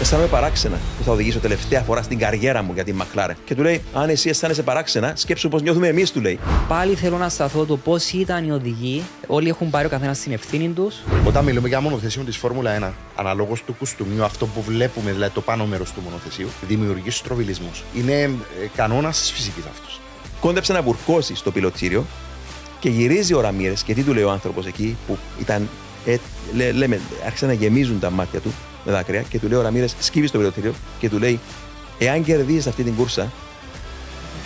αισθάνομαι παράξενα που θα οδηγήσω τελευταία φορά στην καριέρα μου για την Μακλάρεν. Και του λέει, Αν εσύ αισθάνεσαι παράξενα, σκέψου πώς νιώθουμε εμείς, του λέει. Πάλι θέλω να σταθώ το πώς ήταν οι οδηγοί. Όλοι έχουν πάρει ο καθένας την ευθύνη τους. Όταν μιλούμε για μονοθεσίου της Φόρμουλα 1, αναλόγως του κουστούμιου, αυτό που βλέπουμε, δηλαδή το πάνω μέρος του μονοθεσίου, δημιουργεί στροβιλισμούς. Είναι ε, κανόνας της φυσικής αυτός. Κόντεψε να βουρκώσεις στο πιλοτσίριο και γυρίζει ο Ραμίρε και τι του λέει ο άνθρωπος εκεί που ήταν. Ε, λέ, λέμε, άρχισαν να γεμίζουν τα μάτια του με δάκρυα και του λέει ο Ραμίρε, σκύβει στο πιλωτήριο και του λέει, Εάν κερδίζεις αυτή την κούρσα,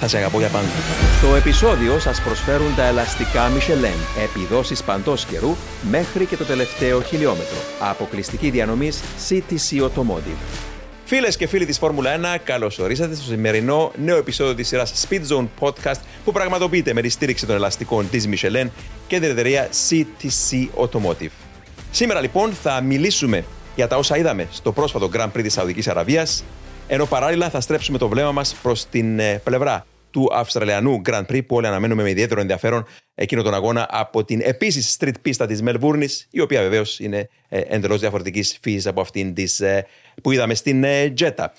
θα σε αγαπώ για πάντα. Στο επεισόδιο σας προσφέρουν τα ελαστικά Michelin, επιδόσεις παντός καιρού μέχρι και το τελευταίο χιλιόμετρο. Αποκλειστική διανομή CTC Automotive. Φίλες και φίλοι της Φόρμουλα 1, καλώς ορίσατε στο σημερινό νέο επεισόδιο της σειράς Speed Zone Podcast που πραγματοποιείται με τη στήριξη των ελαστικών της Michelin και την εταιρεία CTC Automotive. Σήμερα λοιπόν θα μιλήσουμε για τα όσα είδαμε στο πρόσφατο Grand Prix της Σαουδικής Αραβίας, ενώ παράλληλα θα στρέψουμε το βλέμμα μας προς την ε, πλευρά του Αυστραλιανού Grand Prix που όλοι αναμένουμε με ιδιαίτερο ενδιαφέρον εκείνο τον αγώνα από την επίσης street πίστα της Μελβούρνης, η οποία βεβαίως είναι ε, εντελώς διαφορετικής φύσης από αυτήν της, ε, που είδαμε στην Τζέτα.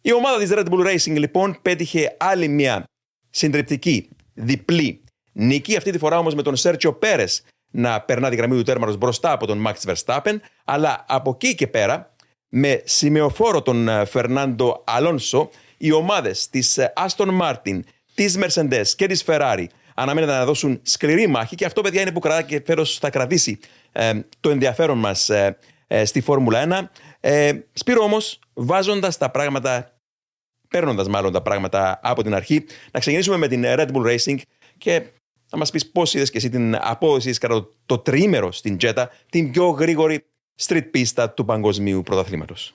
Η ομάδα της Red Bull Racing λοιπόν πέτυχε άλλη μια συντριπτική διπλή νίκη, αυτή τη φορά όμως με τον Σέρτσιο Πέρες να περνά τη γραμμή του τέρματος μπροστά από τον Max Verstappen, αλλά από εκεί και πέρα, με σημεοφόρο τον ε, Φερνάντο Αλόνσο, οι ομάδες της ε, Aston Martin, της Mercedes και της Ferrari αναμένεται να δώσουν σκληρή μάχη και αυτό παιδιά είναι που κρατά και φέρος θα κρατήσει ε, το ενδιαφέρον μας στη Φόρμουλα 1. Ε, Σπύρο όμως, βάζοντας τα πράγματα, παίρνοντας μάλλον τα πράγματα από την αρχή, να ξεκινήσουμε με την Red Bull Racing και να μας πεις πώς είδες και εσύ την απόδοση κατά το τρίμερο στην Τζέτα, την πιο γρήγορη street πίστα του παγκοσμίου πρωταθλήματος.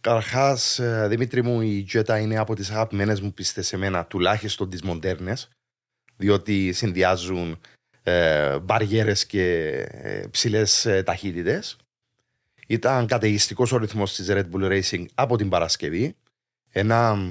Καταρχάς, ε, Δημήτρη μου, η Τζέτα είναι από τις αγαπημένες μου πίστες σε μένα, τουλάχιστον τις μοντέρνες, διότι συνδυάζουν ε, μπαριέρες και ε, ψηλές ε, ταχύτητες. Ήταν καταιγιστικός ο ρυθμός της Red Bull Racing από την Παρασκευή. Ένα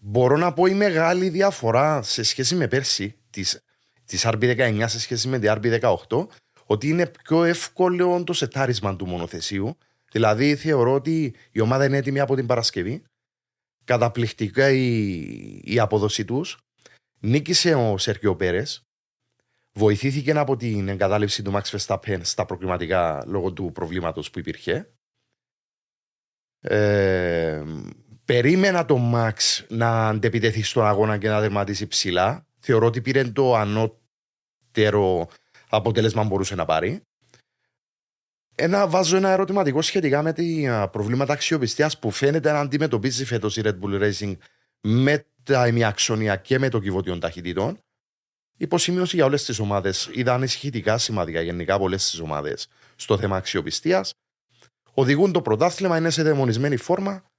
μπορώ να πω η μεγάλη διαφορά σε σχέση με πέρσι της, της RB19 σε σχέση με την RB18 ότι είναι πιο εύκολο το σετάρισμα του μονοθεσίου. Δηλαδή θεωρώ ότι η ομάδα είναι έτοιμη από την Παρασκευή. Καταπληκτικά η, η απόδοση τους. Νίκησε ο Σέρκιο Πέρες. Βοηθήθηκε από την εγκατάλειψη του Max Verstappen στα προκριματικά λόγω του προβλήματος που υπήρχε. Ε, Περίμενα το Μαξ να αντεπιτεθεί στον αγώνα και να δερματίσει ψηλά. Θεωρώ ότι πήρε το ανώτερο αποτέλεσμα που μπορούσε να πάρει. Ένα, βάζω ένα ερωτηματικό σχετικά με τα προβλήματα αξιοπιστίας που φαίνεται να αντιμετωπίζει φέτος η Red Bull Racing με τα ημιαξονία και με το κυβότιο ταχυτήτων. Υποσημείωση για όλες τις ομάδες. Είδα ανησυχητικά σημαντικά γενικά από όλες τις ομάδες στο θέμα αξιοπιστίας. Οδηγούν το πρωτάθλημα, είναι σε δαιμονισμένη φόρμα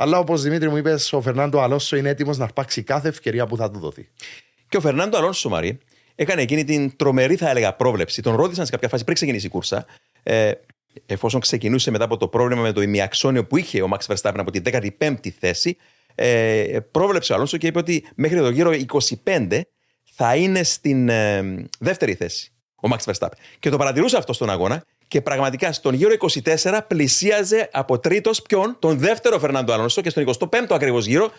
αλλά όπως Δημήτρη μου είπες, ο Φερνάντο Αλόνσο είναι έτοιμος να αρπάξει κάθε ευκαιρία που θα του δοθεί. Και ο Φερνάντο Αλόνσο, Μαρή, έκανε εκείνη την τρομερή, θα έλεγα, πρόβλεψη. Τον ρώτησαν σε κάποια φάση πριν ξεκινήσει η κούρσα, ε, εφόσον ξεκινούσε μετά από το πρόβλημα με το ημιαξόνιο που είχε ο Μαξ Verstappen από την 15η θέση, ε, πρόβλεψε ο Αλόνσο και είπε ότι μέχρι το γύρο 25 θα είναι στην ε, δεύτερη θέση ο Μαξ Verstappen. Και το παρατηρούσε αυτό στον αγώνα και πραγματικά στον γύρο 24 πλησίαζε από τρίτος ποιον, τον δεύτερο Φερνάντο Αλόνσο και στον 25ο ακριβώς γύρο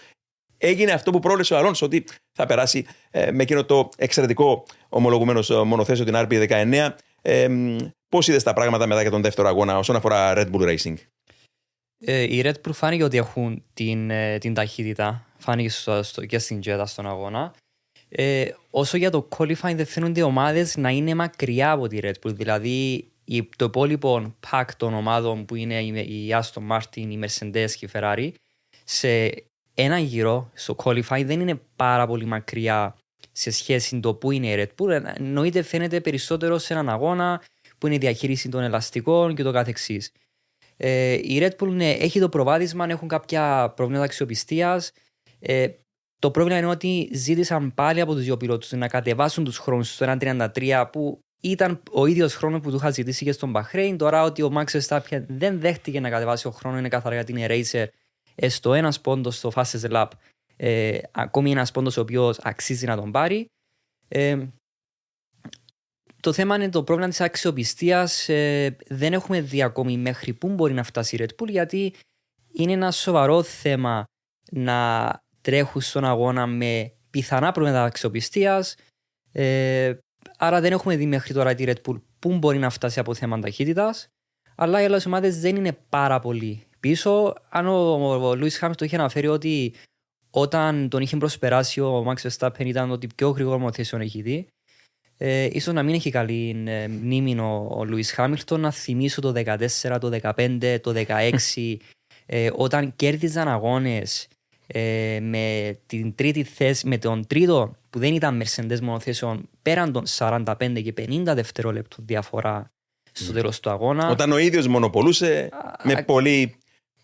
έγινε αυτό που πρόλεσε ο Αλόνσο ότι θα περάσει ε, με εκείνο το εξαιρετικό ομολογουμένος ε, μονοθέσιο την RP19. Ε, Πώς είδες τα πράγματα μετά για τον δεύτερο αγώνα όσον αφορά Red Bull Racing; Ε, η Red Bull φάνηκε ότι έχουν την, ε, την ταχύτητα. Φάνηκε στο, στο, και στην Jetta στον αγώνα. Ε, όσο για το qualifying δεν φαίνονται οι ομάδες να είναι μακριά από τη Red Bull. Δηλαδή το υπόλοιπο pack των ομάδων που είναι η Aston Martin, η Mercedes και η Ferrari σε ένα γύρο στο qualify δεν είναι πάρα πολύ μακριά σε σχέση με το που είναι η Red Bull. Εννοείται φαίνεται περισσότερο σε έναν αγώνα που είναι η διαχείριση των ελαστικών και το καθεξής. Ε, η Red Bull ναι, έχει το προβάδισμα, έχουν κάποια προβλήματα αξιοπιστίας. Ε, το πρόβλημα είναι ότι ζήτησαν πάλι από τους δύο πιλότους να κατεβάσουν τους χρόνους στο 1.33 που ήταν ο ίδιος χρόνος που του είχα ζητήσει και στον Μπαχρέιν. Τώρα ότι ο Max Verstappen δεν δέχτηκε να κατεβάσει ο χρόνος είναι καθαρά γιατί είναι racer. Ε, στο ένας πόντος στο fastest lap, ε, ακόμη ένας πόντος ο οποίος αξίζει να τον πάρει. Ε, το θέμα είναι το πρόβλημα της αξιοπιστίας. Ε, δεν έχουμε δει ακόμη μέχρι πού μπορεί να φτάσει η Red Bull, γιατί είναι ένα σοβαρό θέμα να τρέχουν στον αγώνα με πιθανά προβλήματα αξιοπιστίας. Ε, άρα δεν έχουμε δει μέχρι τώρα τη Red Bull πού μπορεί να φτάσει από θέμα ταχύτητας. Αλλά οι άλλες ομάδες δεν είναι πάρα πολύ πίσω. Αν ο Λουί Χάμι το είχε αναφέρει ότι όταν τον είχε προσπεράσει ο Max Verstappen ήταν ότι πιο γρήγορο μονοθέσιο έχει δει. Ε, ίσως να μην έχει καλή ε, μνήμη ο, ο Λουίς Χάμιλτον να θυμίσω το 14, το 15, το 16 ε, όταν κέρδιζαν αγώνες ε, με την τρίτη θέση, με τον τρίτο που δεν ήταν Mercedes μονοθέσεων πέραν των 45 και 50 δευτερόλεπτων διαφορά στο τέλος του αγώνα. Όταν ο ίδιος μονοπολούσε με πολύ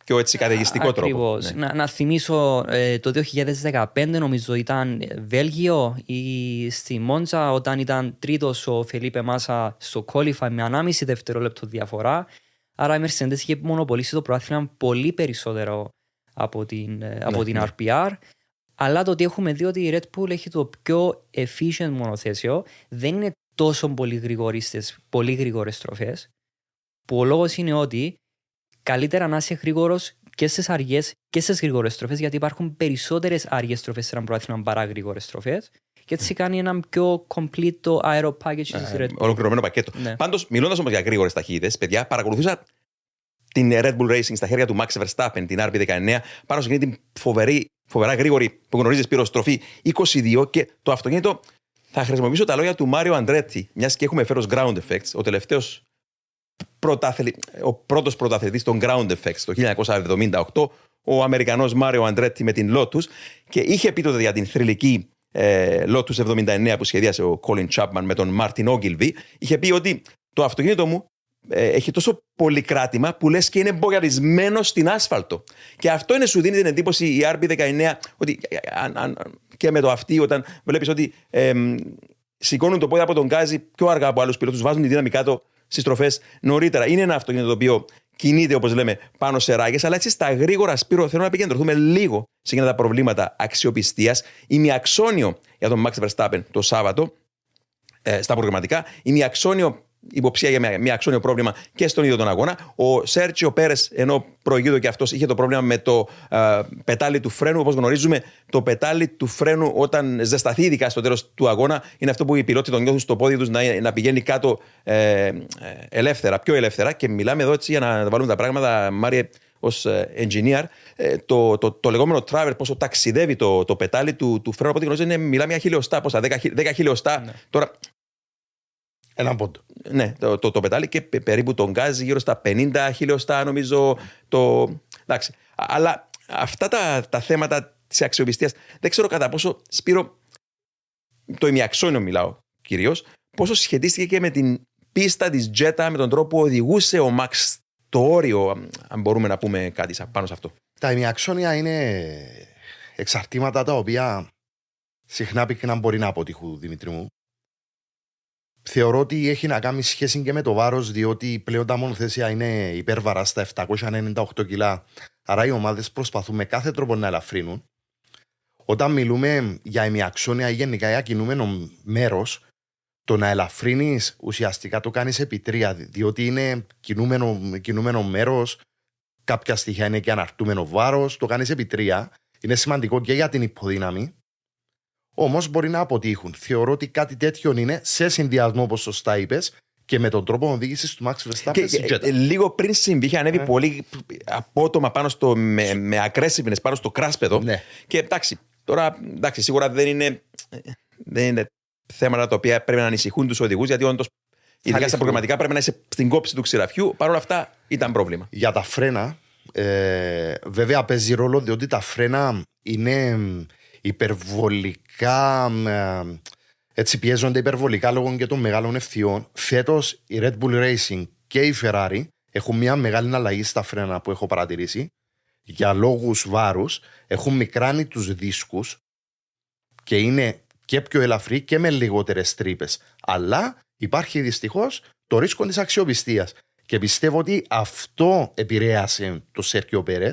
πιο έτσι καταιγιστικό τρόπο. Ναι. Να, να θυμίσω ε, το 2015 νομίζω ήταν Βέλγιο ή στη Μόντζα όταν ήταν τρίτος ο Φελίπε Μάσα στο Qualify με ανάμιση δευτερόλεπτο διαφορά. Άρα η Mercedes είχε μονοπολίσει το πρόθυμα πολύ περισσότερο από την, ε, από ναι, την ναι. RPR. Αλλά το ότι έχουμε δει ότι η Red Bull έχει το πιο efficient μονοθέσιο δεν είναι τόσο πολύ γρήγορε πολύ γρήγορες στροφές που ο λόγος είναι ότι καλύτερα να είσαι γρήγορος και στις αργές και στις γρήγορες στροφές, γιατί υπάρχουν περισσότερες αργές στροφές σε έναν προάθλημα παρά γρήγορες στροφές. Και έτσι κάνει ένα πιο complete το aero package της Red Bull. Ολοκληρωμένο πακέτο. Ναι. Πάντως, μιλώντας όμως για γρήγορες ταχύτητες, παιδιά, παρακολουθούσα την Red Bull Racing στα χέρια του Max Verstappen, την RB19, πάνω σε την φοβερή, φοβερά γρήγορη που γνωρίζεις πύρο στροφή 22 και το αυτοκίνητο. Θα χρησιμοποιήσω τα λόγια του Μάριο Αντρέτη, μιας και έχουμε φέρω ground effects. Ο τελευταίος ο πρώτος πρωταθλητής των Ground Effects το 1978, ο Αμερικανός Μάριο Αντρέτη με την Lotus και είχε πει τότε για την θρηλυκή ε, Lotus 79 που σχεδίασε ο Colin Chapman με τον Martin Ogilvy, είχε πει ότι το αυτοκίνητο μου ε, έχει τόσο πολύ κράτημα που λες και είναι μπογαρισμένο στην άσφαλτο. Και αυτό είναι σου δίνει την εντύπωση η RB19 ότι ε, και με το αυτή όταν βλέπεις ότι ε, σηκώνουν το πόδι από τον γκάζι πιο αργά από άλλους πιλότους, βάζουν τη δύναμη κάτω στις στροφές νωρίτερα. Είναι ένα αυτοκίνητο το οποίο κινείται, όπως λέμε, πάνω σε ράγες, αλλά έτσι στα γρήγορα σπύρο θέλω να επικεντρωθούμε λίγο σε εκείνα τα προβλήματα αξιοπιστίας. Ημιαξόνιο για τον Max Verstappen το Σάββατο ε, στα προγραμματικά. Ημιαξόνιο υποψία για μια, μια αξόνιο πρόβλημα και στον ίδιο τον αγώνα. Ο Σέρτσιο Πέρες, ενώ προηγείται και αυτός είχε το πρόβλημα με το ε, πετάλι του φρένου. Όπως γνωρίζουμε, το πετάλι του φρένου, όταν ζεσταθεί, ειδικά στο τέλος του αγώνα, είναι αυτό που οι πιλότοι τον νιώθουν στο πόδι τους να, να πηγαίνει κάτω ε, ελεύθερα, πιο ελεύθερα. Και μιλάμε εδώ έτσι για να βάλουμε τα πράγματα, Μάριε, ως ε, engineer, ε, το, το, το, λεγόμενο traver, πόσο ταξιδεύει το, το πετάλι του, του φρένου, από ό,τι γνωρίζω, είναι μιλάμε για χιλιοστά, πόσα, 10, 10 χιλιοστά. Ναι. Τώρα, ένα πόντο. Ναι, το, το, το πετάλι και περίπου τον γκάζι γύρω στα 50 χιλιοστά, νομίζω. Το... Εντάξει. Αλλά αυτά τα, τα θέματα της αξιοπιστίας δεν ξέρω κατά πόσο. Σπύρο, το ημιαξόνιο μιλάω κυρίως, πόσο σχετίστηκε και με την πίστα της Τζέτα, με τον τρόπο που οδηγούσε ο Μαξ το όριο, αν μπορούμε να πούμε κάτι πάνω σε αυτό. Τα ημιαξόνια είναι εξαρτήματα τα οποία συχνά πυκνά μπορεί να αποτύχουν, Δημήτρη μου θεωρώ ότι έχει να κάνει σχέση και με το βάρος, διότι πλέον τα μονοθέσια είναι υπέρβαρα στα 798 κιλά. Άρα οι ομάδες προσπαθούν με κάθε τρόπο να ελαφρύνουν. Όταν μιλούμε για ημιαξόνια ή γενικά για κινούμενο μέρος, το να ελαφρύνεις ουσιαστικά το κάνεις επί τρία, διότι είναι κινούμενο, κινούμενο μέρος, κάποια στοιχεία είναι και αναρτούμενο βάρος, το κάνεις επί τρία. Είναι σημαντικό και για την υποδύναμη, Όμως μπορεί να αποτύχουν. Θεωρώ ότι κάτι τέτοιο είναι σε συνδυασμό, όπως σωστά είπες, και με τον τρόπο οδήγησης του Max Verstappen. Και, και, ε, λίγο πριν συμβεί, είχε ανέβει ε. πολύ απότομα πάνω στο, με, με πάνω στο κράσπεδο. Ναι. Και εντάξει, τώρα εντάξει, σίγουρα δεν είναι, δεν είναι θέματα τα οποία πρέπει να ανησυχούν τους οδηγούς, γιατί όντως Ειδικά στα προγραμματικά πρέπει να είσαι στην κόψη του ξηραφιού. Παρ' όλα αυτά ήταν πρόβλημα. Για τα φρένα, ε, βέβαια παίζει ρόλο διότι τα φρένα είναι υπερβολικά. Ε, έτσι πιέζονται υπερβολικά λόγω και των μεγάλων ευθειών. Φέτος η Red Bull Racing και η Ferrari έχουν μια μεγάλη αλλαγή στα φρένα που έχω παρατηρήσει. Για λόγους βάρους έχουν μικράνει τους δίσκους και είναι και πιο ελαφρύ και με λιγότερες τρύπες. Αλλά υπάρχει δυστυχώς το ρίσκο της αξιοπιστίας. Και πιστεύω ότι αυτό επηρέασε το Σέρκιο Πέρε,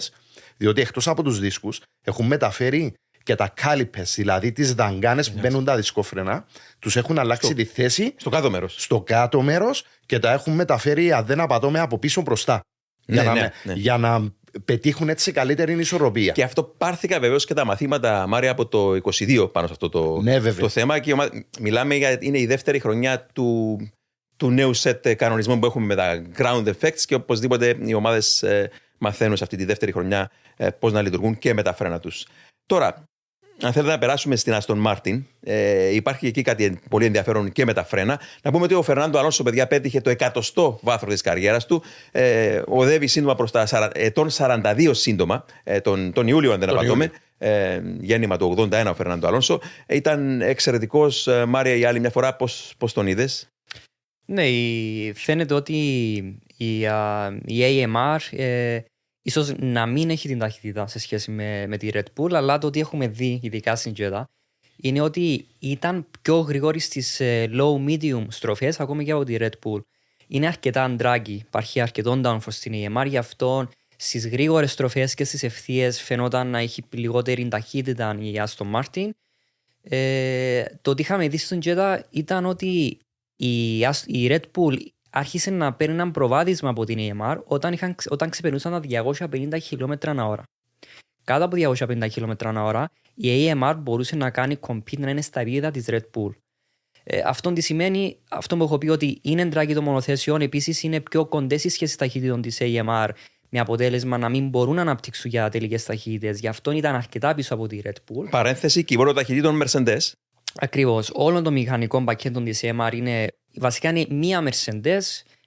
διότι εκτός από τους δίσκους έχουν μεταφέρει και τα κάλυπες, δηλαδή τις δαγκάνες που μπαίνουν τα δισκόφρενα, τους έχουν αλλάξει Στο- τη θέση Στο κάτω μέρος. στο κάτω μέρος και τα έχουν μεταφέρει, αν δεν απατώμε, από πίσω μπροστά. για, Ναι, να, ναι, με- ναι. για να πετύχουν έτσι καλύτερη ισορροπία. Και αυτό πάρθηκα βεβαίως και τα μαθήματα, Μάρια, από το 22 πάνω σε αυτό το, Ναι, βέβαια. το θέμα. Και η ομάδα- μιλάμε για. είναι η δεύτερη χρονιά του, του νέου σετ κανονισμών που έχουμε με τα ground effects και οπωσδήποτε οι ομάδες μαθαίνουν σε αυτή τη δεύτερη χρονιά ε, πώς να λειτουργούν και με τα φρένα τους. Τώρα, αν θέλετε να περάσουμε στην Αστον Μάρτιν, ε, υπάρχει εκεί κάτι πολύ ενδιαφέρον και με τα φρένα. Να πούμε ότι ο Φερνάντο Αλόνσο, παιδιά, πέτυχε το εκατοστό βάθρο της καριέρας του. Ε, οδεύει σύντομα προς τα 40, ετών 42 σύντομα, ε, τον, τον Ιούλιο, αν δεν Τον απατώμε. Ε, γέννημα του 81 ο Φερνάντο Αλόνσο. Ε, ήταν εξαιρετικός. Ε, Μάρια, η άλλη μια φορά, πώς τον είδες; Ναι, η- φαίνεται ότι η, α, η AMR ε, ίσως να μην έχει την ταχύτητα σε σχέση με, με τη Red Bull, αλλά το ότι έχουμε δει, ειδικά στην Jeddah, είναι ότι ήταν πιο γρήγορη στις ε, low-medium στροφές, ακόμη και από τη Red Bull. Είναι αρκετά draggy, υπάρχει αρκετό downforce στην AMR, γι' αυτό στις γρήγορες στροφές και στις ευθείες φαινόταν να έχει λιγότερη ταχύτητα η Aston Martin. Ε, το ότι είχαμε δει στον Jeddah ήταν ότι η, As- η Red Bull άρχισε να παίρνει ένα προβάδισμα από την AMR όταν, είχαν, ξε- όταν ξεπερνούσαν τα 250 χιλιόμετρα ανά ώρα. Κάτω από 250 χιλιόμετρα ανά ώρα, η AMR μπορούσε να κάνει compete να είναι στα επίπεδα της Red Bull. Ε, αυτό τι σημαίνει, αυτό που έχω πει ότι είναι ντράκι των μονοθέσεων, επίσης είναι πιο κοντές οι σχέσεις ταχύτητων της AMR, με αποτέλεσμα να μην μπορούν να αναπτύξουν για τελικές ταχύτητες. Γι' αυτό ήταν αρκετά πίσω από τη Red Bull. Παρένθεση, κυβόρο ταχυτήτων Mercedes. Ακριβώς. Όλων των μηχανικών πακέτων της AMR είναι βασικά είναι μία Mercedes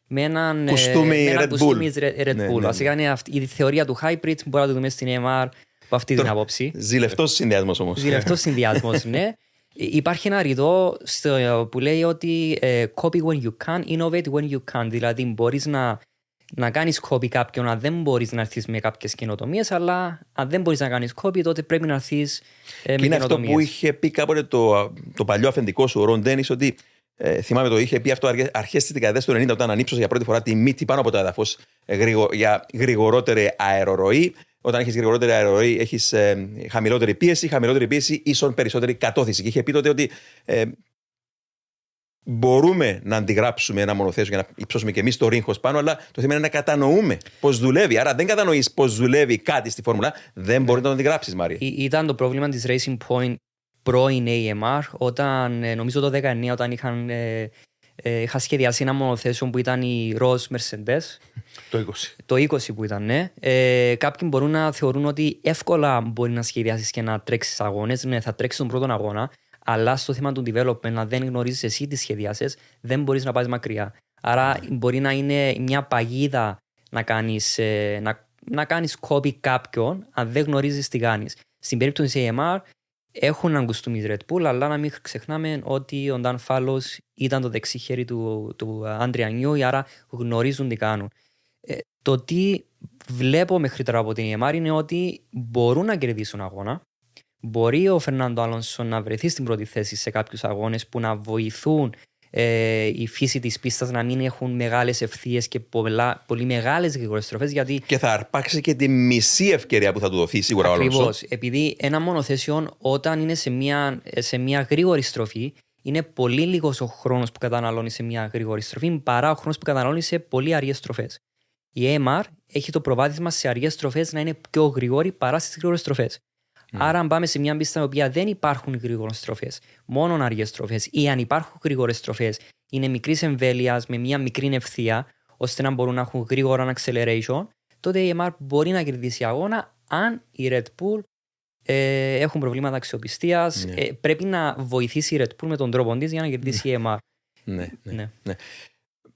με έναν ε, Κουστούμι με ένα Red κουστούμι Bull. Red Red Ναι, Bull. ναι, ναι. Βασικά είναι αυτή, η θεωρία του hybrid που μπορούμε να το δούμε στην AMR από αυτή την Τώρα- άποψη. Ζηλευτός συνδυασμός όμως. Ζηλευτός συνδυασμός, ναι. Υπάρχει ένα ρητό στο, που λέει ότι ε, copy when you can, innovate when you can. Δηλαδή, μπορείς να, να κάνεις copy κάποιον αν δεν μπορείς να έρθεις με κάποιες καινοτομίες, αλλά αν δεν μπορείς να κάνεις copy, τότε πρέπει να έρθεις ε, Και με είναι αυτό που καινοτομίες. είχε πει κάποτε το, το παλιό αφεντικό σου, ο Ρον Ντένις, ότι ε, θυμάμαι το είχε πει αυτό αρχές της δεκαετίας του 90 όταν ανύψωσε για πρώτη φορά τη μύτη πάνω από το έδαφος για γρηγορότερη αεροροή. Όταν έχεις γρηγορότερη αεροροή, έχεις χαμηλότερη πίεση. Χαμηλότερη πίεση ίσον περισσότερη κατώθηση. Και είχε πει τότε ότι ε, μπορούμε να αντιγράψουμε ένα μονοθέσιο για να υψώσουμε και εμείς το ρίγχο πάνω, αλλά το θέμα είναι να κατανοούμε πώς δουλεύει. Άρα δεν κατανοείς πώς δουλεύει κάτι στη φόρμουλα, δεν μπορεί να το αντιγράψεις, Μάρια. Ή- Ήταν το πρόβλημα της Racing Point πρώην AMR όταν ε, νομίζω το 19 όταν είχαν, ε, ε, είχα σχεδιάσει ένα μονοθέσιο που ήταν η Rose Mercedes Το 20. το 20 που ήταν, ναι. Ε, κάποιοι μπορούν να θεωρούν ότι εύκολα μπορεί να σχεδιάσεις και να τρέξεις αγώνες. Ναι, θα τρέξεις τον πρώτον αγώνα, αλλά στο θέμα του development, να δεν γνωρίζεις εσύ τι σχεδιάσεις, δεν μπορείς να πάει μακριά. Άρα μπορεί να είναι μια παγίδα να κάνεις ε, να, να κάνεις copy κάποιον, αν δεν γνωρίζεις τι κάνεις. Στην περίπτωση AMR έχουν έναν κουστούμι Red Bull, αλλά να μην ξεχνάμε ότι ο Dan Fallows ήταν το δεξί χέρι του, του Άντρια Νιού, άρα γνωρίζουν τι κάνουν. Ε, το τι βλέπω μέχρι τώρα από την EMR είναι ότι μπορούν να κερδίσουν αγώνα. Μπορεί ο Φερνάντο Αλόνσο να βρεθεί στην πρώτη θέση σε κάποιους αγώνες που να βοηθούν ε, η φύση της πίστας να μην έχουν μεγάλες ευθείες και πολλά, πολύ μεγάλες γρήγορες στροφές. Γιατί Και θα αρπάξει και τη μισή ευκαιρία που θα του δοθεί σίγουρα ο Ακριβώς. Αλόνσο. Επειδή ένα μονοθέσιο όταν είναι σε μια, σε μια γρήγορη στροφή, είναι πολύ λίγος ο χρόνος που καταναλώνει σε μια γρήγορη στροφή παρά ο χρόνος που καταναλώνει σε πολύ αργές στροφές. Η AMR έχει το προβάδισμα σε αργές στροφές να είναι πιο γρήγορη παρά στις γρήγορες στροφές. Άρα, αν πάμε σε μια πίστα η οποία δεν υπάρχουν γρήγορες στροφές, μόνο αργές στροφές, ή αν υπάρχουν γρήγορες στροφές, είναι μικρής εμβέλειας με μια μικρή ευθεία, ώστε να μπορούν να έχουν γρήγορα acceleration, τότε η EMR μπορεί να κερδίσει αγώνα αν η Red Bull ε, έχουν προβλήματα αξιοπιστίας. Ναι. Ε, πρέπει να βοηθήσει η Red Bull με τον τρόπο της για να κερδίσει η EMR. Ναι, ναι. Ναι.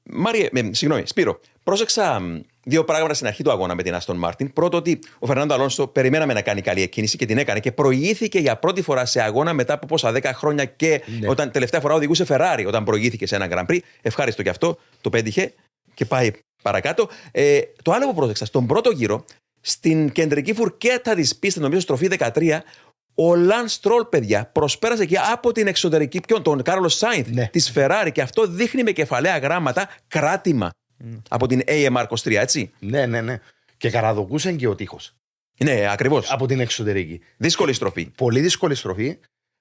Μάριε, ε, συγγνώμη, Σπύρο, πρόσεξα μ, δύο πράγματα στην αρχή του αγώνα με την Aston Martin. Πρώτο, ότι ο Φερνάντο Αλόνσο περιμέναμε να κάνει καλή εκκίνηση και την έκανε και προηγήθηκε για πρώτη φορά σε αγώνα μετά από πόσα 10 χρόνια και Ναι. όταν τελευταία φορά οδηγούσε Ferrari, όταν προηγήθηκε σε ένα Grand Prix. Ευχάριστο και αυτό, το πέτυχε και πάει παρακάτω. Ε, το άλλο που πρόσεξα, στον πρώτο γύρο, στην κεντρική φουρκέτα της πίστας, νομίζω στροφή 13, ο Λανς Στρολ, παιδιά, προσπέρασε και από την εξωτερική ποιον, τον Κάρλος Σάινθ Ναι. της Ferrari και αυτό δείχνει με κεφαλαία γράμματα κράτημα από την AMR 23, έτσι; Ναι, ναι, ναι. Και καραδοκούσε και ο τείχος. Ναι, ακριβώς. από την εξωτερική. Δύσκολη στροφή. Πολύ δύσκολη στροφή.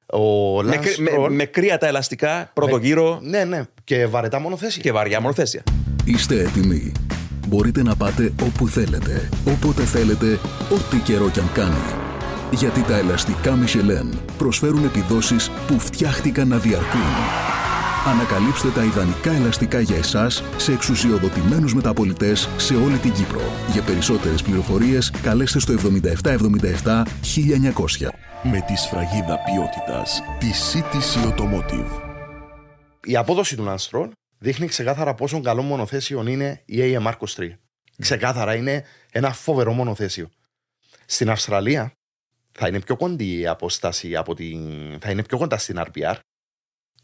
Ο Με, Lance κρυ- με, Stroll- με κρύα τα ελαστικά, πρώτο Με- γύρο Ναι, ναι. Και βαρετά μονοθέσια. και βαριά μονοθέσια. Είστε έτοιμοι. Μπορείτε να πάτε όπου θέλετε, όποτε θέλετε, ό,τι καιρό κι αν κάνει. Γιατί τα ελαστικά Michelin προσφέρουν επιδόσεις που φτιάχτηκαν να διαρκούν. Ανακαλύψτε τα ιδανικά ελαστικά για εσάς σε εξουσιοδοτημένους μεταπολιτές σε όλη την Κύπρο. Για περισσότερες πληροφορίες καλέστε στο 7777 1900. Με τη σφραγίδα ποιότητας τη CTC Automotive. Η απόδοση του Lance Stroll δείχνει ξεκάθαρα πόσο καλό μονοθέσιο είναι η AM Marcos 3. Ξεκάθαρα είναι ένα φοβερό μονοθέσιο. Στην Αυστραλία θα είναι πιο κοντή η απόσταση από την... θα είναι πιο κοντά στην RPR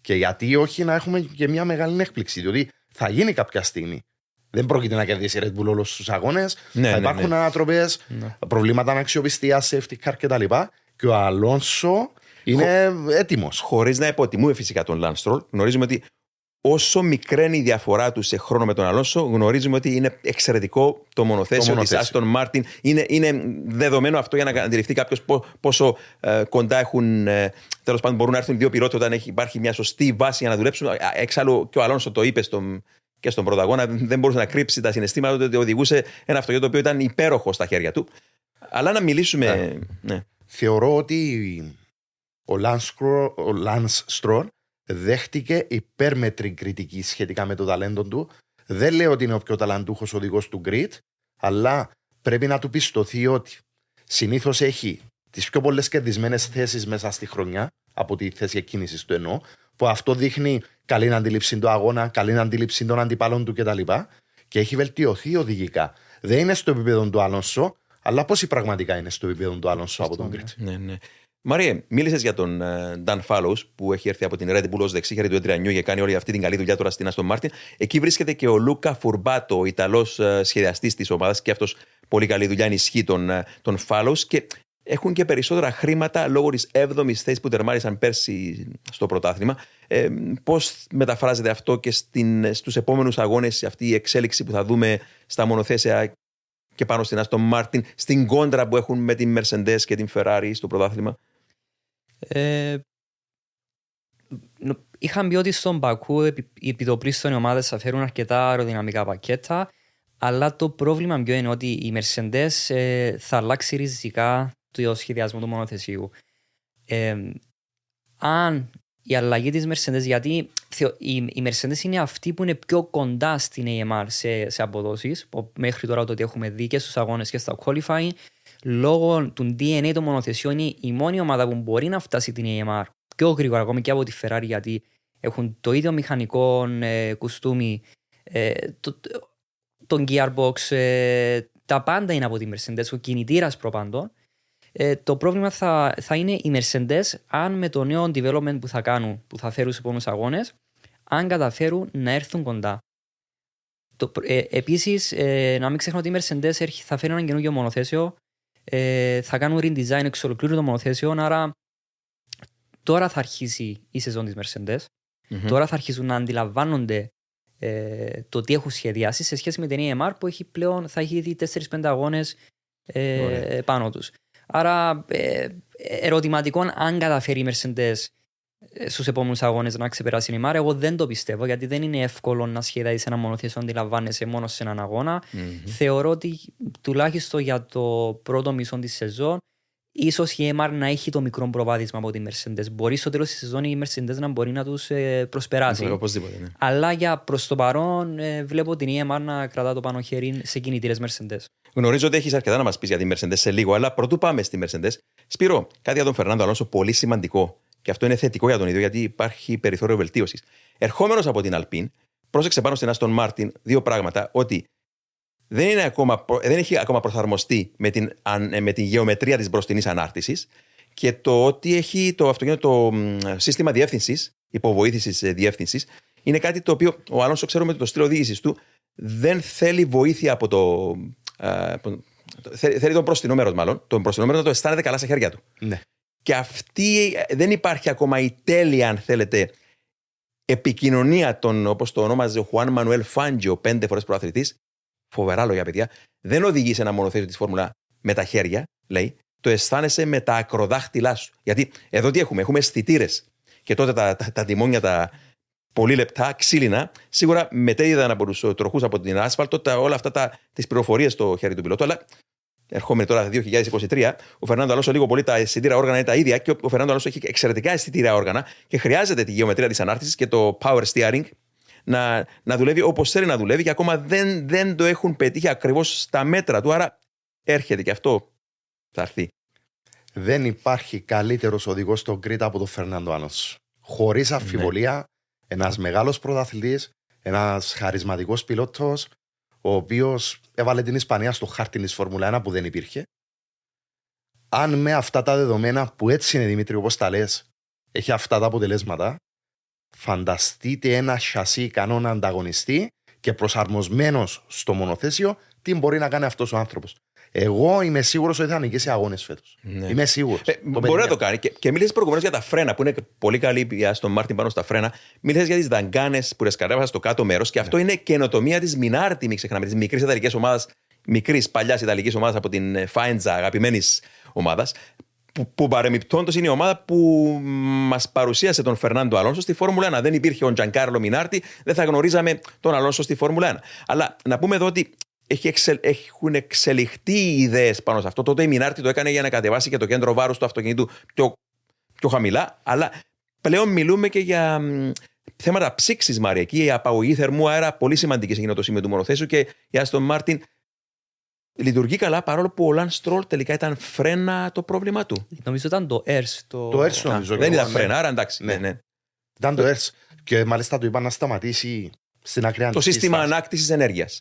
και γιατί όχι να έχουμε και μια μεγάλη έκπληξη διότι θα γίνει κάποια στιγμή. Δεν πρόκειται να κερδίσει η Red Bull όλους τους αγώνες. Ναι, θα ναι, υπάρχουν ναι. ανατροπές, Ναι. προβλήματα αναξιοπιστία, safety car κτλ. Και ο Αλόνσο είναι έτοιμος. Χωρίς να υποτιμούμε φυσικά τον Lance Stroll, γνωρίζουμε ότι όσο μικρή είναι η διαφορά του σε χρόνο με τον Αλόνσο, γνωρίζουμε ότι είναι εξαιρετικό το μονοθέσιο, Το της μονοθέσιο. Aston Martin. Είναι, είναι δεδομένο αυτό για να αντιληφθεί κάποιος πόσο ε, κοντά έχουν. Ε, Τέλος πάντων, μπορούν να έρθουν δύο πιλότοι όταν έχει, υπάρχει μια σωστή βάση για να δουλέψουν. Α, Εξάλλου, και ο Αλόνσο το είπε στον, και στον πρωταγώνα, δεν μπορούσε να κρύψει τα συναισθήματα του ότι οδηγούσε ένα αυτοκίνητο το οποίο ήταν υπέροχο στα χέρια του. Αλλά να μιλήσουμε. Ναι. Θεωρώ ότι ο Lance, Scro- ο Lance Stroll δέχτηκε υπέρμετρη κριτική σχετικά με το ταλέντο του. Δεν λέω ότι είναι ο πιο ταλαντούχος οδηγός του grid, αλλά πρέπει να του πιστωθεί ότι συνήθως έχει τις πιο πολλές κερδισμένες θέσεις μέσα στη χρονιά από τη θέση εκκίνησης του εννοώ, που αυτό δείχνει καλή αντίληψη του αγώνα, καλή αντίληψη των αντιπάλων του κτλ. Και έχει βελτιωθεί οδηγικά. Δεν είναι στο επίπεδο του Αλόνσο, αλλά πόσοι πραγματικά είναι στο επίπεδο του Αλόνσο από τον Grid; Ναι, ναι. Μαρίε, μίλησες για τον ε, Dan Fallows που έχει έρθει από την Red Bull ως δεξίχαρη του Εντριανιού και κάνει όλη αυτή την καλή δουλειά τώρα στην Aston Martin. Εκεί βρίσκεται και ο Λούκα Φουρμπάτο, ο Ιταλός σχεδιαστής της ομάδας και αυτός πολύ καλή δουλειά ενισχύει τον, ε, τον Fallows και έχουν και περισσότερα χρήματα λόγω της 7η θέσης που τερμάρισαν πέρσι στο πρωτάθλημα. Ε, Πώς μεταφράζεται αυτό και στους επόμενους αγώνες, αυτή η εξέλιξη που θα δούμε στα μονοθέσια και πάνω στην Aston Martin, στην κόντρα που έχουν με την Mercedes και την Ferrari στο πρωτάθλημα; Ε, νο- είχαν πει ότι στον Πακού επί, οι επιτοπλίστων οι ομάδες θα φέρουν αρκετά αεροδυναμικά πακέτα αλλά το πρόβλημα ποιο είναι ότι η Mercedes ε, θα αλλάξει ριζικά το σχεδιασμό του μονοθεσίου. Ε, αν η αλλαγή της Mercedes, γιατί θεω- η, η Mercedes είναι αυτή που είναι πιο κοντά στην AMR σε, σε αποδόσεις, που μέχρι τώρα το ότι έχουμε δει και στους αγώνες και στα qualifying, λόγω του DNA των μονοθεσιών είναι η μόνη ομάδα που μπορεί να φτάσει την AMR πιο γρήγορα ακόμη και από τη Ferrari γιατί έχουν το ίδιο μηχανικό ε, κουστούμι, ε, το, τον gearbox, ε, τα πάντα είναι από τη Mercedes, ο κινητήρας προπαντών. Ε, το πρόβλημα θα, θα είναι οι Mercedes αν με το νέο development που θα κάνουν, που θα φέρουν στους επόμενους αγώνες, αν καταφέρουν να έρθουν κοντά. Το, ε, επίσης, ε, να μην ξεχνώ ότι οι Mercedes έρχει- θα φέρουν ένα καινούργιο μονοθέσιο, ε, θα κάνουν redesign εξ ολοκλήρου των μονοθέσεων, άρα τώρα θα αρχίσει η σεζόν της Mercedes. Τώρα θα αρχίσουν να αντιλαμβάνονται ε, το τι έχουν σχεδιάσει σε σχέση με την EMR που έχει πλέον, θα έχει ήδη 4-5 αγώνες ε, Ωραία. πάνω τους. Άρα ε, ερωτηματικό αν καταφέρει η Mercedes ε, στους επόμενους αγώνες να ξεπεράσει την EMR, εγώ δεν το πιστεύω γιατί δεν είναι εύκολο να σχεδιάσεις ένα μονοθέσιο να αντιλαμβάνεσαι μόνο σε έναν αγώνα. Θεωρώ ότι τουλάχιστον για το πρώτο μισό της σεζόν, ίσως η EMR να έχει το μικρό προβάδισμα από τη Mercedes. Μπορεί στο τέλος της σεζόν η Mercedes να μπορεί να τους προσπεράσει. Οπωσδήποτε. Ναι. Αλλά για προς το παρόν ε, βλέπω την EMR να κρατά το πάνω χέρι σε κινητήρες Mercedes. Γνωρίζω ότι έχεις αρκετά να μας πεις για τη Mercedes σε λίγο, αλλά πρωτού πάμε στη Mercedes. Σπύρο, κάτι για τον Φερνάντο Αλόνσο πολύ σημαντικό. Και αυτό είναι θετικό για τον ίδιο, γιατί υπάρχει περιθώριο βελτίωσης. Ερχόμενος από την Alpine, πρόσεξε πάνω στην Aston Martin δύο πράγματα. Ότι δεν, είναι ακόμα, προ- δεν έχει ακόμα προσαρμοστεί με την, αν- ε, με την γεωμετρία της μπροστινής ανάρτησης και το ότι έχει το αυτοκίνητο το μ, σύστημα διεύθυνσης, υποβοήθησης διεύθυνσης, είναι κάτι το οποίο ο Αλόνσο ξέρουμε ότι το στυλ οδήγησης του δεν θέλει βοήθεια από το. α, από- το- θέλει, θέλει τον μπροστινό μέρο, μάλλον. Τον μπροστινό μέρο να το αισθάνεται καλά στα χέρια του. Ναι. Και αυτή δεν υπάρχει ακόμα η τέλεια, αν θέλετε, επικοινωνία των, όπως το ονόμαζε ο Χουάν Μανουέλ Φάντζιο, πέντε φορές προαθλητής, φοβερά λόγια παιδιά, δεν οδηγεί σε ένα μονοθέσιο της Φόρμουλα με τα χέρια, λέει, το αισθάνεσαι με τα ακροδάχτυλά σου. Γιατί εδώ τι έχουμε, έχουμε αισθητήρες. Και τότε τα, τα, τα τιμόνια, τα πολύ λεπτά, ξύλινα, σίγουρα μετέδιδαν από του τροχούς από την άσφαλτο τα, όλα αυτά τις πληροφορίες στο χέρι του πιλότου. Αλλά ερχόμενοι τώρα 2023, ο Φερνάντο Αλόνσο λίγο πολύ τα αισθητήρα όργανα είναι τα ίδια και ο Φερνάντο Αλόνσο έχει εξαιρετικά αισθητήρα όργανα και χρειάζεται τη γεωμετρία της ανάρτησης και το power steering να, να δουλεύει όπως θέλει να δουλεύει και ακόμα δεν, δεν το έχουν πετύχει ακριβώς στα μέτρα του. Άρα έρχεται και αυτό θα έρθει. Δεν υπάρχει καλύτερος οδηγός στον Κρήτα από τον Φερνάντο Αλόνσο. Χωρίς αμφιβολία, ναι. ένας μεγάλος πρωταθλητής, ένας χαρισματικός πιλότος, ο οποίος έβαλε την Ισπανία στο χάρτη της Φόρμουλα 1 που δεν υπήρχε. Αν με αυτά τα δεδομένα που έτσι είναι Δημήτρη, όπως τα λες, έχει αυτά τα αποτελέσματα, φανταστείτε ένα σασί ικανό να ανταγωνιστεί και προσαρμοσμένος στο μονοθέσιο, τι μπορεί να κάνει αυτός ο άνθρωπος. Εγώ είμαι σίγουρος ότι θα νικήσει αγώνες φέτος. Ναι. Είμαι σίγουρος. Ε, μπορεί να το κάνει. Και, και μίλησες προηγουμένως για τα φρένα, που είναι πολύ καλή για στον Μάρτιν πάνω στα φρένα. Μίλησες για τις δαγκάνες που ρεσκαρέβασαν στο κάτω μέρος. Και αυτό ναι. είναι καινοτομία της Μινάρτη, μην ξεχνάμε, της μικρής Ιταλικής ομάδας, μικρής παλιάς Ιταλικής ομάδας από την Φάιντζα, αγαπημένης ομάδας. Που, που παρεμιπτόντω είναι η ομάδα που μας παρουσίασε τον Φερνάντο Αλόνσο στη Φόρμουλα 1. Δεν υπήρχε ο Τζανκάρλο Μινάρτη, δεν θα γνωρίζαμε τον Αλόνσο στη Φόρμουλα 1. Αλλά να πούμε εδώ ότι έχει εξελ, έχουν εξελιχθεί οι ιδέες πάνω σε αυτό. Τότε η Μινάρτη το έκανε για να κατεβάσει και το κέντρο βάρους του αυτοκινήτου πιο, πιο χαμηλά. Αλλά πλέον μιλούμε και για θέματα ψήξης, Μάρια. Εκεί η απαγωγή θερμού αέρα πολύ σημαντική σε εκείνο το σημείο του μονοθέσου και η Άστον Μάρτιν λειτουργεί καλά παρόλο που ο Λαν Στρόλ τελικά ήταν φρένα το πρόβλημά του. Νομίζω ήταν το ERS. Το, το ERS νομίζω. Δεν ήταν ναι. φρένα, άρα εντάξει. Ναι. Ναι, ναι. Ήταν το ERS. Και μάλιστα του είπαν να σταματήσει στην ακραία Το σύστημα ανάκτησης ενέργειας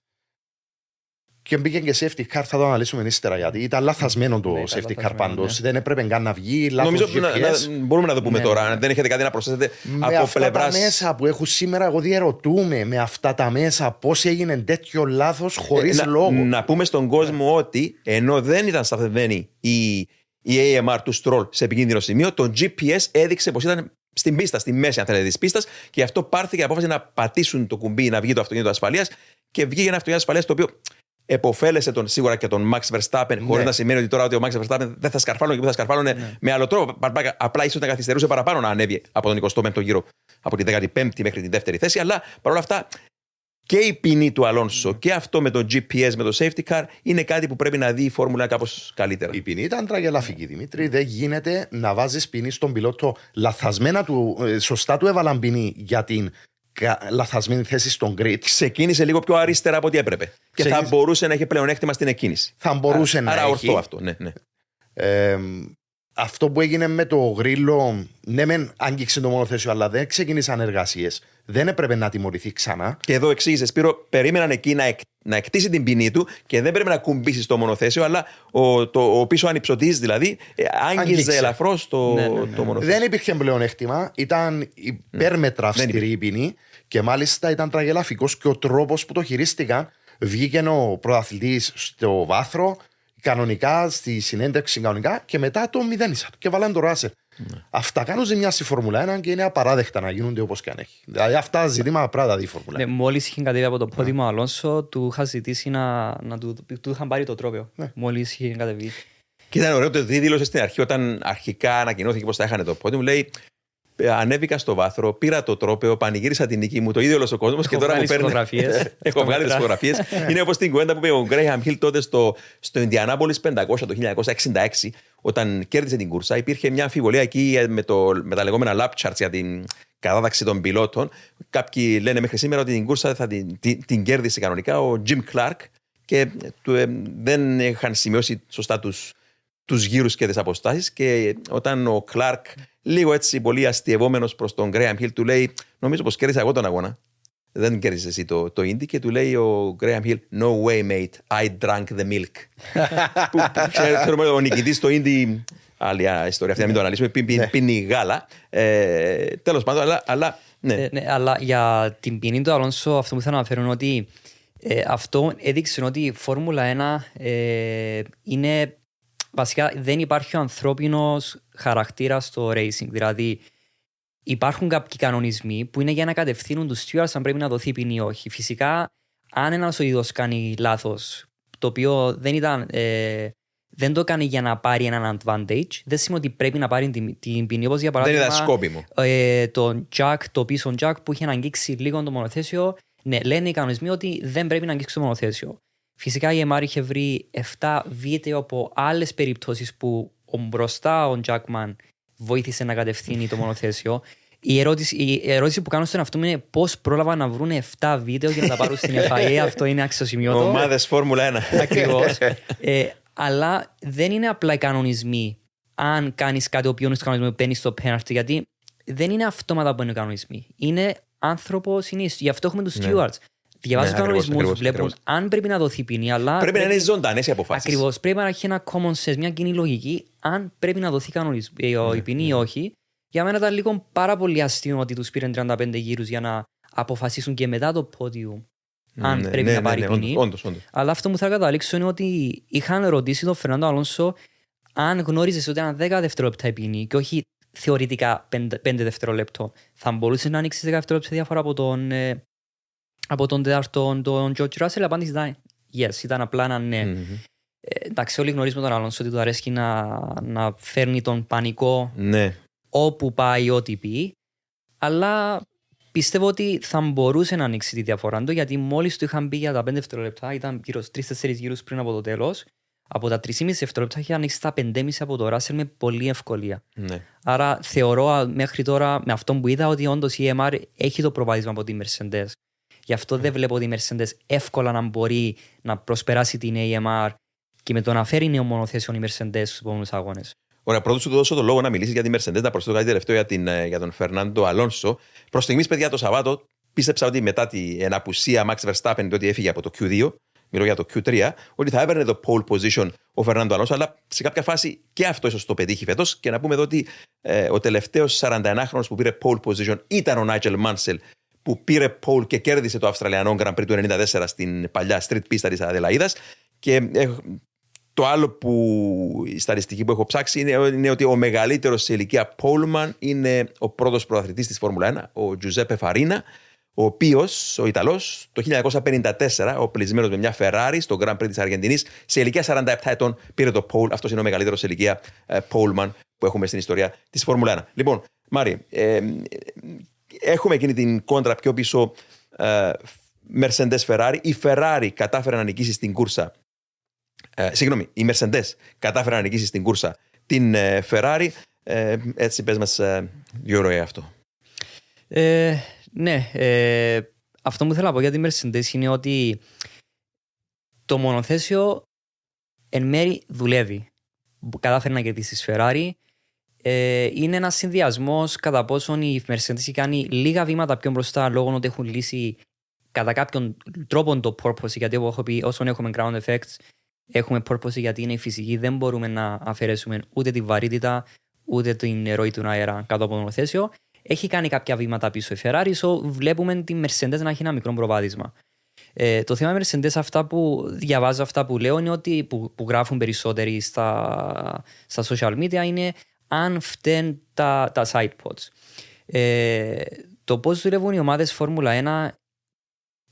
και μπήκε και safety car, θα το αναλύσουμε ύστερα γιατί ήταν λαθασμένο το ναι, safety car πάντως. Ναι. Δεν έπρεπε καν να βγει. Νομίζω να, να, μπορούμε να το πούμε ναι, τώρα. Ναι. Δεν έχετε κάτι να προσθέσετε με από αυτά πλευράς... τα μέσα που έχουν σήμερα, εγώ διαρωτούμε με αυτά τα μέσα πώς έγινε τέτοιο λάθος χωρίς ε, λόγο. Να, να πούμε στον κόσμο ναι. ότι ενώ δεν ήταν σταθερμένη η, η AMR του Stroll σε επικίνδυνο σημείο, το GPS έδειξε πως ήταν στην πίστα, στη μέση, αν θέλετε, της πίστας, και γι' αυτό πάρθηκε η απόφαση να πατήσουν το κουμπί να βγει το αυτοκίνητο ασφαλείας και βγήκε ένα αυτοκίνητο ασφαλείας το οποίο εποφέλεσε τον σίγουρα και τον Max Verstappen, ναι. χωρί να σημαίνει ότι τώρα ότι ο Max Verstappen δεν θα σκαρφάλωνε και που θα σκαρφάλωνε ναι. με άλλο τρόπο. Απλά ίσως να καθυστερούσε παραπάνω να ανέβει από τον 25ο γύρο, από την 15η μέχρι την δεύτερη θέση. Αλλά παρόλα αυτά και η ποινή του Αλόνσο ναι. και αυτό με το GPS, με το safety car είναι κάτι που πρέπει να δει η φόρμουλα κάπως καλύτερα. Η ποινή ήταν τραγελαφική, Δημήτρη. Δεν γίνεται να βάζεις ποινή στον πιλότο λαθασμένα του, ε, σωστά του έβαλαν ποινή για την λαθασμένη θέση στον grid. Ξεκίνησε λίγο πιο αριστερά από ό,τι έπρεπε. Και θα μπορούσε να έχει πλεονέκτημα στην εκκίνηση. Θα μπορούσε να άρα έχει. ορθό αυτό, ναι. ναι. Ε, αυτό που έγινε με το γρίλο, ναι, μεν άγγιξε το μονοθέσιο, αλλά δεν ξεκίνησαν εργασίες. Δεν έπρεπε να τιμωρηθεί ξανά. Και εδώ εξήγησες, Σπύρο, περίμεναν εκεί να, εκ, να εκτίσει την ποινή του και δεν πρέπει να κουμπίσεις στο μονοθέσιο, αλλά ο, το, ο πίσω ανυψωτής δηλαδή ε, άγγιζε ελαφρώς το, ναι, ναι, ναι. το μονοθέσιο. Δεν υπήρχε πλεονέκτημα. Ήταν υπέρμετρα αυστηρή η ποινή και μάλιστα ήταν τραγελαφικός και ο τρόπος που το χειρίστηκαν. Βγήκε ο πρωταθλητής στο βάθρο, κανονικά, στη συνέντευξη κανονικά και μετά το μηδένισαν και βάλαν το Ράσερ. Ναι. Αυτά κάνουν ζημιά στη Φόρμουλα 1 και είναι απαράδεκτα να γίνονται όπως και αν έχει. Δηλαδή αυτά τα ζητήματα πρέπει να δει η Φόρμουλα 1. Ναι, Μόλις είχε κατέβει από το πόδι μου ο Αλόνσο, του είχα ζητήσει να, να του, του είχαν πάρει το τρόπαιο. Ναι. Μόλις είχε κατέβει. Και ήταν ωραίο το δίδυλωσε στην αρχή όταν αρχικά ανακοινώθηκε πως θα είχαν το πόδι μου. Λέει ε, ανέβηκα στο βάθρο, πήρα το τρόπεο, πανηγύρισα την νίκη μου, το ίδιο όλος ο κόσμος και τώρα μου παίρνει. Έχω βγάλει τις φωτογραφίες. Είναι όπως την κουβέντα που είπε ο Γκρέιαμ Χιλ τότε στο, στο Ιντιανάπολη 500 το 1966, όταν κέρδισε την κούρσα. Υπήρχε μια αμφιβολία εκεί με, το, με τα λεγόμενα lap charts για την κατάταξη των πιλότων. Κάποιοι λένε μέχρι σήμερα ότι την κούρσα θα την, την, την κέρδισε κανονικά ο Jim Clark και του, ε, δεν είχαν σημειώσει σωστά τους τους γύρους και τις αποστάσεις και όταν ο Κλάρκ λίγο έτσι πολύ αστειευόμενος προς τον Graham Hill του λέει νομίζω πως κέρδισα εγώ τον αγώνα δεν κέρδισε εσύ το, το Indy και του λέει ο Graham Hill No way mate, I drank the milk που, ξέρουμε ο νικητής στο Indy άλλη ιστορία αυτή να μην το αναλύσουμε ναι. πίνει γάλα ε, τέλος πάντων αλλά, αλλά ναι. Ε, ναι, αλλά για την ποινή του Αλόνσο αυτό που θέλω να αναφέρω είναι ότι ε, αυτό έδειξε ότι η Φόρμουλα 1 ε, είναι βασικά δεν υπάρχει ο ανθρώπινος χαρακτήρας στο racing. Δηλαδή, υπάρχουν κάποιοι κανονισμοί που είναι για να κατευθύνουν τους stewards αν πρέπει να δοθεί ποινή ή όχι. Φυσικά, αν ένας οδηγός κάνει λάθος, το οποίο δεν ήταν. Ε, δεν το έκανε για να πάρει έναν advantage. Δεν σημαίνει ότι πρέπει να πάρει την, την ποινή. Όπως για Δεν παράδειγμα. ήταν σκόπιμο. ε, τον Jack, το πίσω Jack που είχε αγγίξει λίγο το μονοθέσιο. Ναι, λένε οι κανονισμοί ότι δεν πρέπει να αγγίξει το μονοθέσιο. Φυσικά η MR είχε βρει 7 βίντεο από άλλες περιπτώσεις που ο μπροστά ο Jackman βοήθησε να κατευθύνει το μονοθέσιο. Η ερώτηση, η ερώτηση που κάνω στον εαυτό μου είναι πώς πρόλαβα να βρουν 7 βίντεο για να τα πάρουν στην FIA. Αυτό είναι αξιοσημείωτο. Ομάδες Φόρμουλα 1. Ακριβώς. ε, αλλά δεν είναι απλά οι κανονισμοί. Αν κάνεις κάτι οποίος είναι στο κανονισμό, παίρνεις στο penalty, γιατί δεν είναι αυτόματα που είναι οι κανονισμοί. Είναι άνθρωπος συνήθω. Γι' αυτό έχουμε τους Ναι. stewards. Διαβάζουν Ναι, του ακριβώς, κανονισμού, ακριβώς, βλέπουν ακριβώς. αν πρέπει να δοθεί ποινή, αλλά. Πρέπει να είναι ζωντανές οι αποφάσεις. Ακριβώς. Πρέπει να έχει ένα common sense, μια κοινή λογική, αν πρέπει να δοθεί κανονισ- ε, Ναι, ο- η ποινή ή όχι. Για μένα ήταν λίγο πάρα πολύ αστείο ότι τους πήραν 35 γύρους για να αποφασίσουν και μετά το podium αν πρέπει να πάρει ποινή. Όντως, όντως. Αλλά αυτό που θα καταλήξω είναι ότι είχαν ρωτήσει τον Φερνάντο Αλόνσο αν γνώριζες ότι ήταν 10 δευτερόλεπτα η ποινή και όχι θεωρητικά 5, δευτερόλεπτο. Θα μπορούσε να ανοίξεις 10 δευτερόλεπτα διαφορά από τον, ε, από τον τέταρτο, τον George Russell. Απάντηση ήταν yes, ήταν απλά ένα ναι. Μμμ. Ε, εντάξει, όλοι γνωρίζουμε τον Αλόνσο ότι του αρέσει να, να φέρνει τον πανικό Ναι. όπου πάει ό,τι πει. Αλλά πιστεύω ότι θα μπορούσε να ανοίξει τη διαφορά του γιατί μόλις του είχαν πει για τα 5 δευτερόλεπτα, ήταν γύρω στου 3-4 γύρους πριν από το τέλος. Από τα 3,5 δευτερόλεπτα είχε ανοίξει τα 5,5 από το Ράσελ με πολύ ευκολία. ναι. Άρα θεωρώ α, μέχρι τώρα με αυτό που είδα ότι όντως η EMR έχει το προβάδισμα από τη Mercedes. Γι' αυτό δεν βλέπω ότι η Mercedes εύκολα να μπορεί να προσπεράσει την AMR και με το να φέρει νέο μονοθέσιο η Mercedes στους επόμενους αγώνες. Ωραία, πρώτα σου δώσω το λόγο να μιλήσεις για τη Mercedes, να προσθέσω κάτι τελευταίο για, την, ε, για τον Φερνάντο Αλόνσο. Προς στιγμής, παιδιά, το Σαββάτο πίστεψα ότι μετά την απουσία Max Verstappen, ότι έφυγε από το Q2, μιλώ για το Q3, ότι θα έπαιρνε το pole position ο Φερνάντο Αλόνσο, αλλά σε κάποια φάση και αυτός ίσως το πετύχει φέτος. Και να πούμε εδώ ότι ε, ο τελευταίος 41χρονο που πήρε pole position ήταν ο Νάιτζελ Μάνσελ, που πήρε pole και κέρδισε το Αυστραλιανό Grand Prix του 1994 στην παλιά street pista της Αδελαίδας. Και ε, το άλλο που η στατιστική που έχω ψάξει είναι, είναι ότι ο μεγαλύτερος σε ηλικία Πόλμαν είναι ο πρώτος πρωταθλητή της Φόρμουλα 1, ο Τζουζέπε Φαρίνα, ο οποίος, ο Ιταλός, το 1954, οπλισμένο με μια Ferrari στο Grand Prix της Αργεντινής, σε ηλικία 47 ετών πήρε το Pole. Αυτός είναι ο μεγαλύτερος σε ηλικία ε, Πόλμαν που έχουμε στην ιστορία της Φόρμουλα 1. Λοιπόν, Μάρι, ε, ε, έχουμε εκείνη την κόντρα πιο πίσω ε, Mercedes Ferrari. Η Ferrari κατάφερε να νικήσει στην κούρσα ε, συγγνώμη, η Mercedes κατάφερε να νικήσει στην κούρσα την ε, Ferrari. Ε, έτσι πες μας ε, δύο ροέ αυτό. Ε, ναι, ε, αυτό που θέλω να πω για τη Mercedes είναι ότι το μονοθέσιο εν μέρη δουλεύει. Κατάφερε να κερδίσει τη Ferrari. Ε, είναι ένας συνδυασμός κατά πόσον η Mercedes έχει κάνει λίγα βήματα πιο μπροστά λόγω ότι έχουν λύσει κατά κάποιον τρόπο το purpose. Γιατί όπως έχω πει, όσον έχουμε ground effects, έχουμε purpose γιατί είναι η φυσική. Δεν μπορούμε να αφαιρέσουμε ούτε τη βαρύτητα ούτε την ροή του αέρα κάτω από το μονοθέσιο. Έχει κάνει κάποια βήματα πίσω η Ferrari, so βλέπουμε τη Mercedes να έχει ένα μικρό προβάδισμα. Ε, το θέμα Mercedes, αυτά που διαβάζω, αυτά που λέω, είναι ότι που, που γράφουν περισσότεροι στα, στα social media είναι αν φταίνουν τα, τα side pods. Ε, το πώς δουλεύουν οι ομάδες Φόρμουλα 1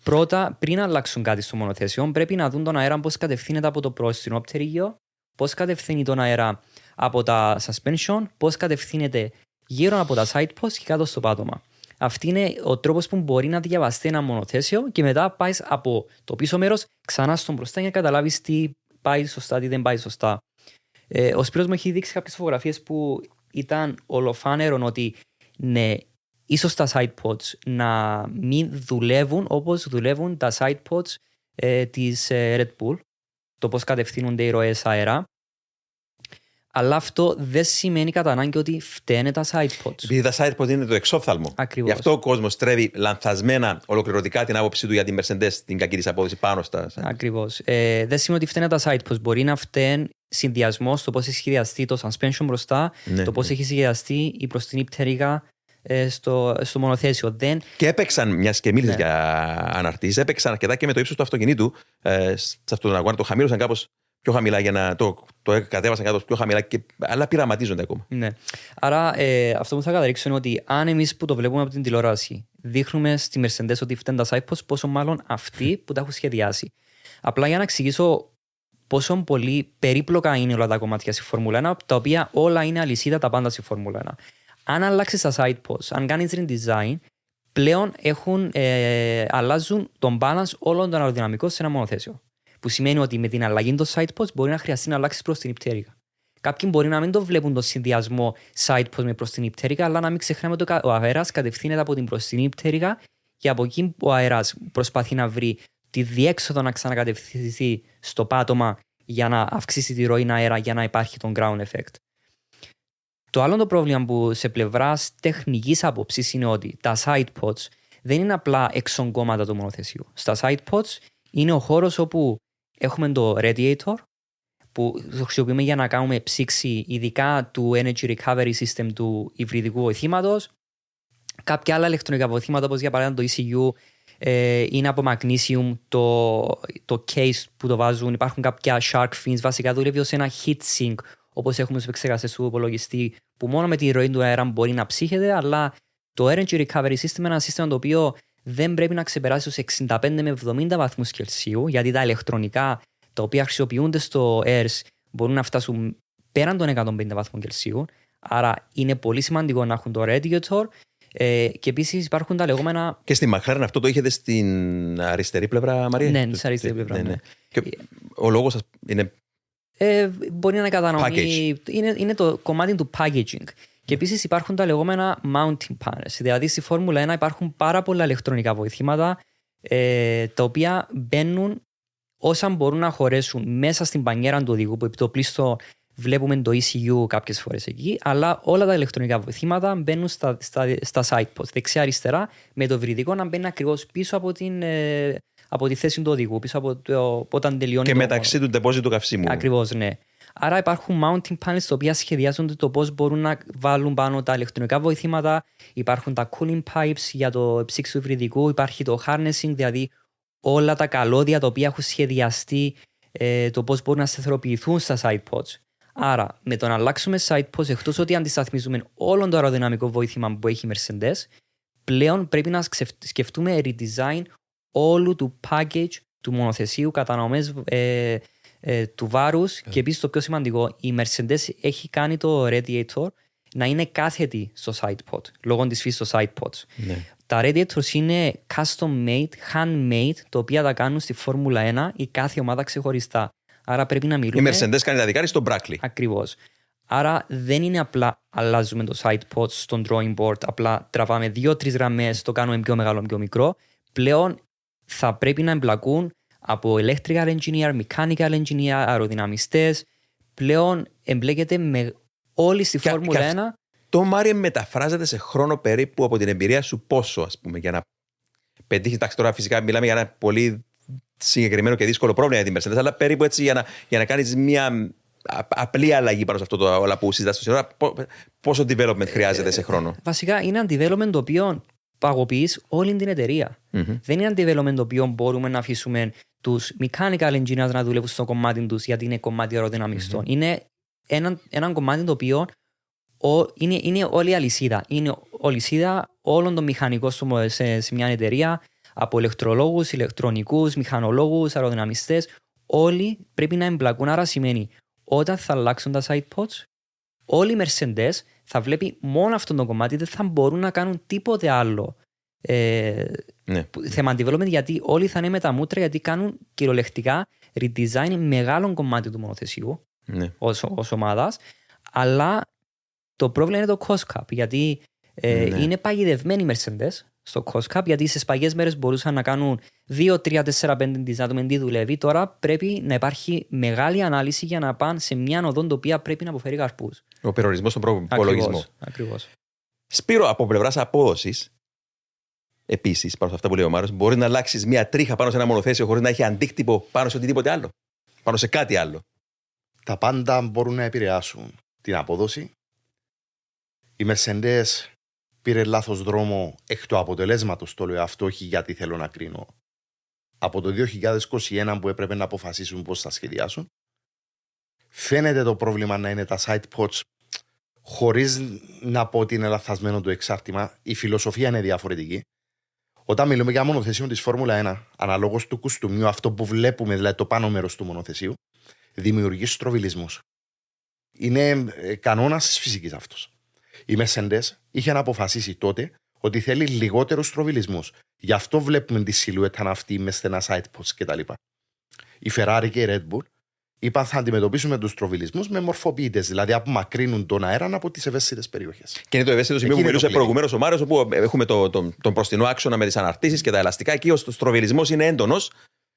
πρώτα, πριν αλλάξουν κάτι στο μονοθέσιο, πρέπει να δουν τον αέρα πώς κατευθύνεται από το πρόστινο πτερίγιο, πώς κατευθύνει τον αέρα από τα suspension, πώς κατευθύνεται γύρω από τα side posts και κάτω στο πάτωμα. Αυτή είναι ο τρόπος που μπορεί να διαβαστεί ένα μονοθέσιο και μετά πάεις από το πίσω μέρος ξανά στον μπροστά για να καταλάβεις τι πάει σωστά, τι δεν πάει σωστά. Ε, ο Σπύρος μου έχει δείξει κάποιες φωτογραφίες που ήταν ολοφάνερο ότι ναι, ίσως τα side pods να μην δουλεύουν όπως δουλεύουν τα side pods ε, της ε, Red Bull, το πώς κατευθύνονται οι ροές αέρα. Αλλά αυτό δεν σημαίνει κατά ανάγκη ότι φταίνε τα side pods. Επειδή τα side pod είναι το εξόφθαλμο. Ακριβώς. Γι' αυτό ο κόσμος τρέβει λανθασμένα ολοκληρωτικά την άποψή του για τη Mercedes, την κακή της απόδοση πάνω στα. Ακριβώς. Ε, δεν σημαίνει ότι φταίνε τα side pods. Μπορεί να φταίνουν συνδυασμός στο πώς έχει σχεδιαστεί το suspension μπροστά, Ναι, το πώς ναι. έχει σχεδιαστεί η μπροστινή πτέρυγα ε, στο, στο μονοθέσιο. Δεν, Και έπαιξαν, μιας και μίλησες Ναι. για αναρτήσεις, έπαιξαν αρκετά και με το ύψος του αυτοκινήτου. Ε, σε αυτόν τον αγώνα το χαμήλωσαν κάπως πιο χαμηλά για να το, το κατέβασαν κάπως πιο χαμηλά, και, αλλά πειραματίζονται ακόμα. ναι. Άρα ε, αυτό που θα καταλήξω είναι ότι αν εμείς που το βλέπουμε από την τηλεόραση δείχνουμε στη Mercedes ότι φταίνουν τα side pods, πόσο μάλλον αυτοί που τα έχουν σχεδιάσει. Απλά για να εξηγήσω πόσο πολύ περίπλοκα είναι όλα τα κομμάτια στη Φόρμουλα 1, τα οποία όλα είναι αλυσίδα τα πάντα στη Φόρμουλα 1. Αν αλλάξεις τα side pods, αν κάνεις redesign, πλέον έχουν, ε, αλλάζουν τον balance όλων των αεροδυναμικών σε ένα μονοθέσιο. Που σημαίνει ότι με την αλλαγή των side pods μπορεί να χρειαστεί να αλλάξεις προς την υπτέρυγα. Κάποιοι μπορεί να μην το βλέπουν το συνδυασμό side pod με προς την υπτέρυγα, αλλά να μην ξεχνάμε ότι ο αέρας κατευθύνεται από την μπροστινή υπτέρυγα και από εκεί ο αέρας προσπαθεί να βρει τη διέξοδο να ξανακατευθυνθεί στο πάτωμα για να αυξήσει τη ροή αέρα για να υπάρχει τον ground effect. Το άλλο το πρόβλημα που σε πλευρά τεχνικής άποψης είναι ότι τα side pods δεν είναι απλά εξογκώματα του μονοθεσίου. Στα side pods είναι ο χώρος όπου έχουμε το radiator που το χρησιμοποιούμε για να κάνουμε ψήξη ειδικά του energy recovery system του υβριδικού βοηθήματος. Κάποια άλλα ηλεκτρονικά βοηθήματα όπως για παράδειγμα το ECU ε, είναι από magnesium το, το case που το βάζουν. Υπάρχουν κάποια shark fins. Βασικά δουλεύει σε ένα heat sink όπως έχουμε στου επεξεργαστές του υπολογιστή που μόνο με τη ροή του αέρα μπορεί να ψύχεται, αλλά το Energy Recovery System είναι ένα σύστημα το οποίο δεν πρέπει να ξεπεράσει τους 65 με 70 βαθμούς Κελσίου, γιατί τα ηλεκτρονικά τα οποία χρησιμοποιούνται στο ERS μπορούν να φτάσουν πέραν των 150 βαθμών Κελσίου. Άρα είναι πολύ σημαντικό να έχουν το radiator ε, και επίσης υπάρχουν τα λεγόμενα. Και στη Μαχάρεν αυτό το είχετε στην αριστερή πλευρά, Μαρία; Ναι, στην αριστερή πλευρά. Ναι, ναι. ναι. Και ο λόγος σα είναι. Ε, μπορεί να είναι κατανομή. Είναι, είναι το κομμάτι του packaging. Και επίσης υπάρχουν τα λεγόμενα mounting panels. Δηλαδή στη Φόρμουλα 1 υπάρχουν πάρα πολλά ηλεκτρονικά βοηθήματα ε, τα οποία μπαίνουν όσα μπορούν να χωρέσουν μέσα στην πανιέρα του οδηγού που επί το πλήστο βλέπουμε το ECU κάποιες φορές εκεί, αλλά όλα τα ηλεκτρονικά βοηθήματα μπαίνουν στα, στα, στα side pods, δεξιά-αριστερά, με το βρυδικό να μπαίνει ακριβώς πίσω από, την, ε, από τη θέση του οδηγού, πίσω από το, όταν τελειώνει. Και το, μεταξύ του του καυσίμου. Ακριβώς, ναι. Άρα υπάρχουν mounting panels τα οποία σχεδιάζονται το πώς μπορούν να βάλουν πάνω τα ηλεκτρονικά βοηθήματα. Υπάρχουν τα cooling pipes για το ψήξη του υβριδικού, υπάρχει το harnessing, δηλαδή όλα τα καλώδια τα οποία έχουν σχεδιαστεί ε, το πώς μπορούν να σταθεροποιηθούν στα side pods. Άρα, με το να αλλάξουμε site post, εκτός ότι αντισταθμίζουμε όλο το αεροδυναμικό βοήθημα που έχει η Mercedes, πλέον πρέπει να σκεφτούμε redesign όλου του package του μονοθεσίου, κατανομές ε, ε, του βάρους yeah. και επίσης το πιο σημαντικό, η Mercedes έχει κάνει το radiator να είναι κάθετη στο side pod, λόγω της φύσης στο side pods. Ναι. Τα radiators είναι custom made, handmade, τα οποία τα κάνουν στη Φόρμουλα 1 η κάθε ομάδα ξεχωριστά. Άρα πρέπει να μιλούμε. Η Mercedes κάνει τα δικά στον Brackley. Ακριβώς. Άρα δεν είναι απλά αλλάζουμε το side pod στον drawing board, απλά τραβάμε δύο-τρεις γραμμές, το κάνουμε πιο μεγάλο, πιο μικρό. Πλέον θα πρέπει να εμπλακούν από electrical engineer, mechanical engineer, αεροδυναμιστές. Πλέον εμπλέκεται με όλη στη Φόρμουλα 1. Το Μάριε μεταφράζεται σε χρόνο περίπου από την εμπειρία σου πόσο, ας πούμε, για να πετύχεις. Εντάξει, τώρα φυσικά μιλάμε για ένα πολύ συγκεκριμένο και δύσκολο πρόβλημα για την Mercedes, αλλά περίπου έτσι για να, για να κάνεις μια απλή αλλαγή πάνω σε αυτό το όλα που συζητάς στο σύνορα, πόσο development χρειάζεται σε χρόνο; Βασικά είναι ένα development το οποίο παγωποιείς όλη την εταιρεία. Mm-hmm. Δεν είναι ένα development το οποίο μπορούμε να αφήσουμε τους mechanical engineers να δουλεύουν στο κομμάτι τους γιατί είναι κομμάτι αεροδυναμιστών. Mm-hmm. Είναι ένα, ένα κομμάτι το οποίο ο, είναι, είναι όλη η αλυσίδα. Είναι η αλυσίδα όλων των μηχανικών σε, σε μια εταιρεία από ηλεκτρολόγους, ηλεκτρονικούς, μηχανολόγους, αεροδυναμιστές. Όλοι πρέπει να εμπλακούν. Άρα σημαίνει όταν θα αλλάξουν τα side pods, όλοι οι Mercedes θα βλέπει μόνο αυτό το κομμάτι, δεν θα μπορούν να κάνουν τίποτε άλλο. Ε, ναι. Θέμα development γιατί όλοι θα είναι με τα μούτρα γιατί κάνουν κυριολεκτικά redesign μεγάλων κομμάτι του μονοθεσιού ναι. ως, ως ομάδας. Αλλά το πρόβλημα είναι το cost cap γιατί ε, ναι. είναι παγιδευμένοι οι Mercedes στο cost cap, γιατί στις παλιές μέρες μπορούσαν να κάνουν 2, 3, 4, 5 της να δούμε τι δουλεύει. Τώρα πρέπει να υπάρχει μεγάλη ανάλυση για να πάνε σε μια οδόν το οποία πρέπει να αποφέρει καρπούς. Ο περιορισμός στον προπολογισμό. Ακριβώς. Σπύρο, από πλευράς απόδοσης, επίσης, πάνω σε αυτά που λέει ο Μάριο, μπορεί να αλλάξεις μια τρίχα πάνω σε ένα μονοθέσιο χωρίς να έχει αντίκτυπο πάνω σε οτιδήποτε άλλο. Πάνω σε κάτι άλλο. Τα πάντα μπορούν να επηρεάσουν την απόδοση. Οι Mercedes πήρε λάθος δρόμο εκ του αποτελέσματος, το λέω αυτό, όχι γιατί θέλω να κρίνω. Από το 2021 που έπρεπε να αποφασίσουν πώς θα σχεδιάσουν. Φαίνεται το πρόβλημα να είναι τα side pods χωρίς να πω ότι είναι λαθασμένο το εξάρτημα. Η φιλοσοφία είναι διαφορετική. Όταν μιλούμε για μονοθεσίο της Φόρμουλα 1, αναλόγως του κουστούμιου, αυτό που βλέπουμε, δηλαδή το πάνω μέρος του μονοθεσίου, δημιουργεί στροβιλισμούς. Είναι κανόνας τη φυσικής αυτός. Η Mercedes είχε αποφασίσει τότε ότι θέλει λιγότερους στροβιλισμούς. Γι' αυτό βλέπουμε τη σιλουέτα αυτή μες στενά side posts κτλ. Η Ferrari και η Red Bull είπαν θα αντιμετωπίσουμε τους τροβιλισμού με μορφοποιητές, δηλαδή απομακρύνουν τον αέρα από τις ευαίσθητες περιοχές. Και είναι το ευαίσθητο σημείο που μιλούσε προηγουμένως ο Μάριο, όπου έχουμε το, το, τον προστινό άξονα με τις αναρτήσεις και τα ελαστικά. Εκεί ο στροβιλισμός είναι έντονος.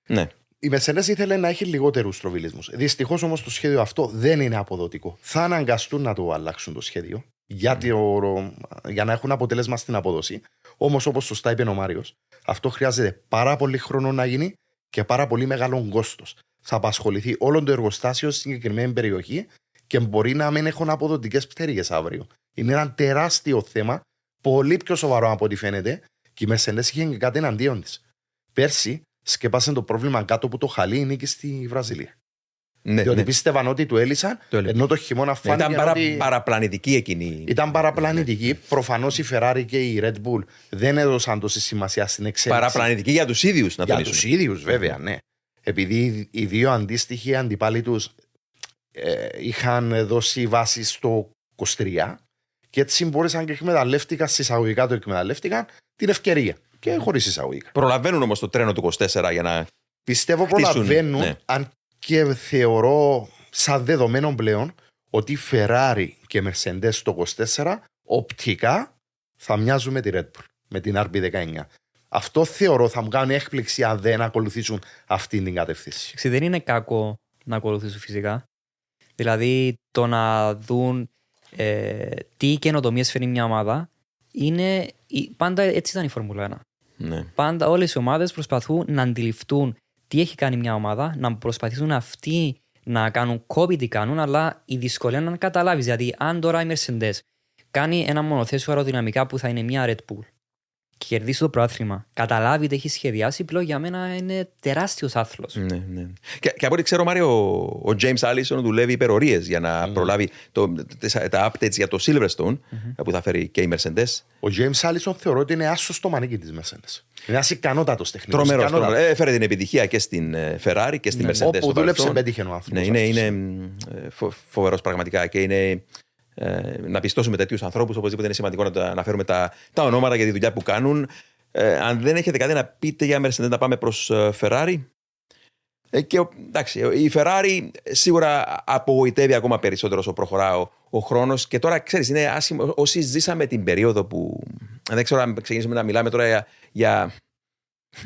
Ναι. Η Mercedes ήθελε να έχει λιγότερους στροβιλισμούς. Δυστυχώς όμως το σχέδιο αυτό δεν είναι αποδοτικό. Θα αναγκαστούν να το αλλάξουν το σχέδιο για, το, για να έχουν αποτέλεσμα στην απόδοση. Όμως, όπως σωστά είπε ο Μάριος, αυτό χρειάζεται πάρα πολύ χρόνο να γίνει και πάρα πολύ μεγάλο κόστος θα απασχοληθεί όλο το εργοστάσιο στη συγκεκριμένη περιοχή και μπορεί να μην έχουν αποδοτικές πτέρυγες αύριο. Είναι ένα τεράστιο θέμα, πολύ πιο σοβαρό από ό,τι φαίνεται, και η Mercedes είχε και κάτι εναντίον της. Πέρσι σκεπάσε το πρόβλημα κάτω που το χαλί νίκη στη Βραζιλία. Ναι, Διότι ναι. πίστευαν ότι του έλυσαν, το ενώ το χειμώνα ναι, φάνηκε. Ήταν παρα, ότι... παραπλανητική εκείνη. Ήταν παραπλανητική. Ναι. Προφανώς η Ferrari και η Red Bull δεν έδωσαν τόση σημασία στην εξέλιξη. Παραπλανητική για τους ίδιους, να Για τους ίδιους, βέβαια, ναι επειδή οι δύο αντίστοιχοι αντιπάλοι τους ε, είχαν δώσει βάση στο 23 και έτσι μπόρεσαν και εκμεταλλεύτηκαν, συσσαγωγικά το εκμεταλλεύτηκαν την ευκαιρία και χωρίς εισαγωγικά. Προλαβαίνουν όμως το τρένο του 24 για να. Πιστεύω χτίσουν, προλαβαίνουν, ναι. αν και θεωρώ σαν δεδομένο πλέον ότι η Ferrari και Mercedes το 24 οπτικά θα μοιάζουν με τη Red Bull, με την RB19. Αυτό θεωρώ θα μου κάνει έκπληξη αν δεν ακολουθήσουν αυτή την κατευθύνση. δεν είναι κακό να ακολουθήσουν φυσικά. Δηλαδή το να δουν ε, τι καινοτομίες φέρνει μια ομάδα είναι. Πάντα έτσι ήταν η Φόρμουλα 1. Ναι. Πάντα όλες οι ομάδες προσπαθούν να αντιληφθούν τι έχει κάνει μια ομάδα, να προσπαθήσουν αυτοί να κάνουν κόπη τι κάνουν, αλλά η δυσκολία είναι να καταλάβεις. Δηλαδή, αν τώρα η Mercedes κάνει ένα μονοθέσιο αεροδυναμικά που θα είναι μια Red Bull κερδίσει το πρόθυμα, καταλάβει τι έχει σχεδιάσει, πλέον για μένα είναι τεράστιος άθλος. Ναι, ναι. Και, και από ό,τι ξέρω, Μάριο, ο James Allison δουλεύει υπερορίε για να mm. προλάβει το, τα updates για το Silverstone mm-hmm. που θα φέρει και η Mercedes. Ο James Allison θεωρώ ότι είναι άσος στο μανίκι της Mercedes. Είναι ένας ικανότατος τεχνικός. Τρομερός. Ε, έφερε την επιτυχία και στην ε, Ferrari και στην ναι. Mercedes. Όπου δούλεψε, πέτυχε ο άνθρωπος. Ναι, είναι, είναι ε, φοβερός πραγματικά και είναι ε, να πιστώσουμε τέτοιους ανθρώπους. Οπωσδήποτε είναι σημαντικό να τα αναφέρουμε τα, τα ονόματα για τη δουλειά που κάνουν. Ε, αν δεν έχετε κάτι να πείτε για Mercedes, να πάμε προς ε, Ferrari. Ε, και εντάξει, η Ferrari σίγουρα απογοητεύει ακόμα περισσότερο όσο προχωρά ο, ο χρόνος. Και τώρα ξέρεις, είναι άσχημο. Όσοι ζήσαμε την περίοδο που. Δεν ξέρω αν ξεκινήσουμε να μιλάμε τώρα για, για,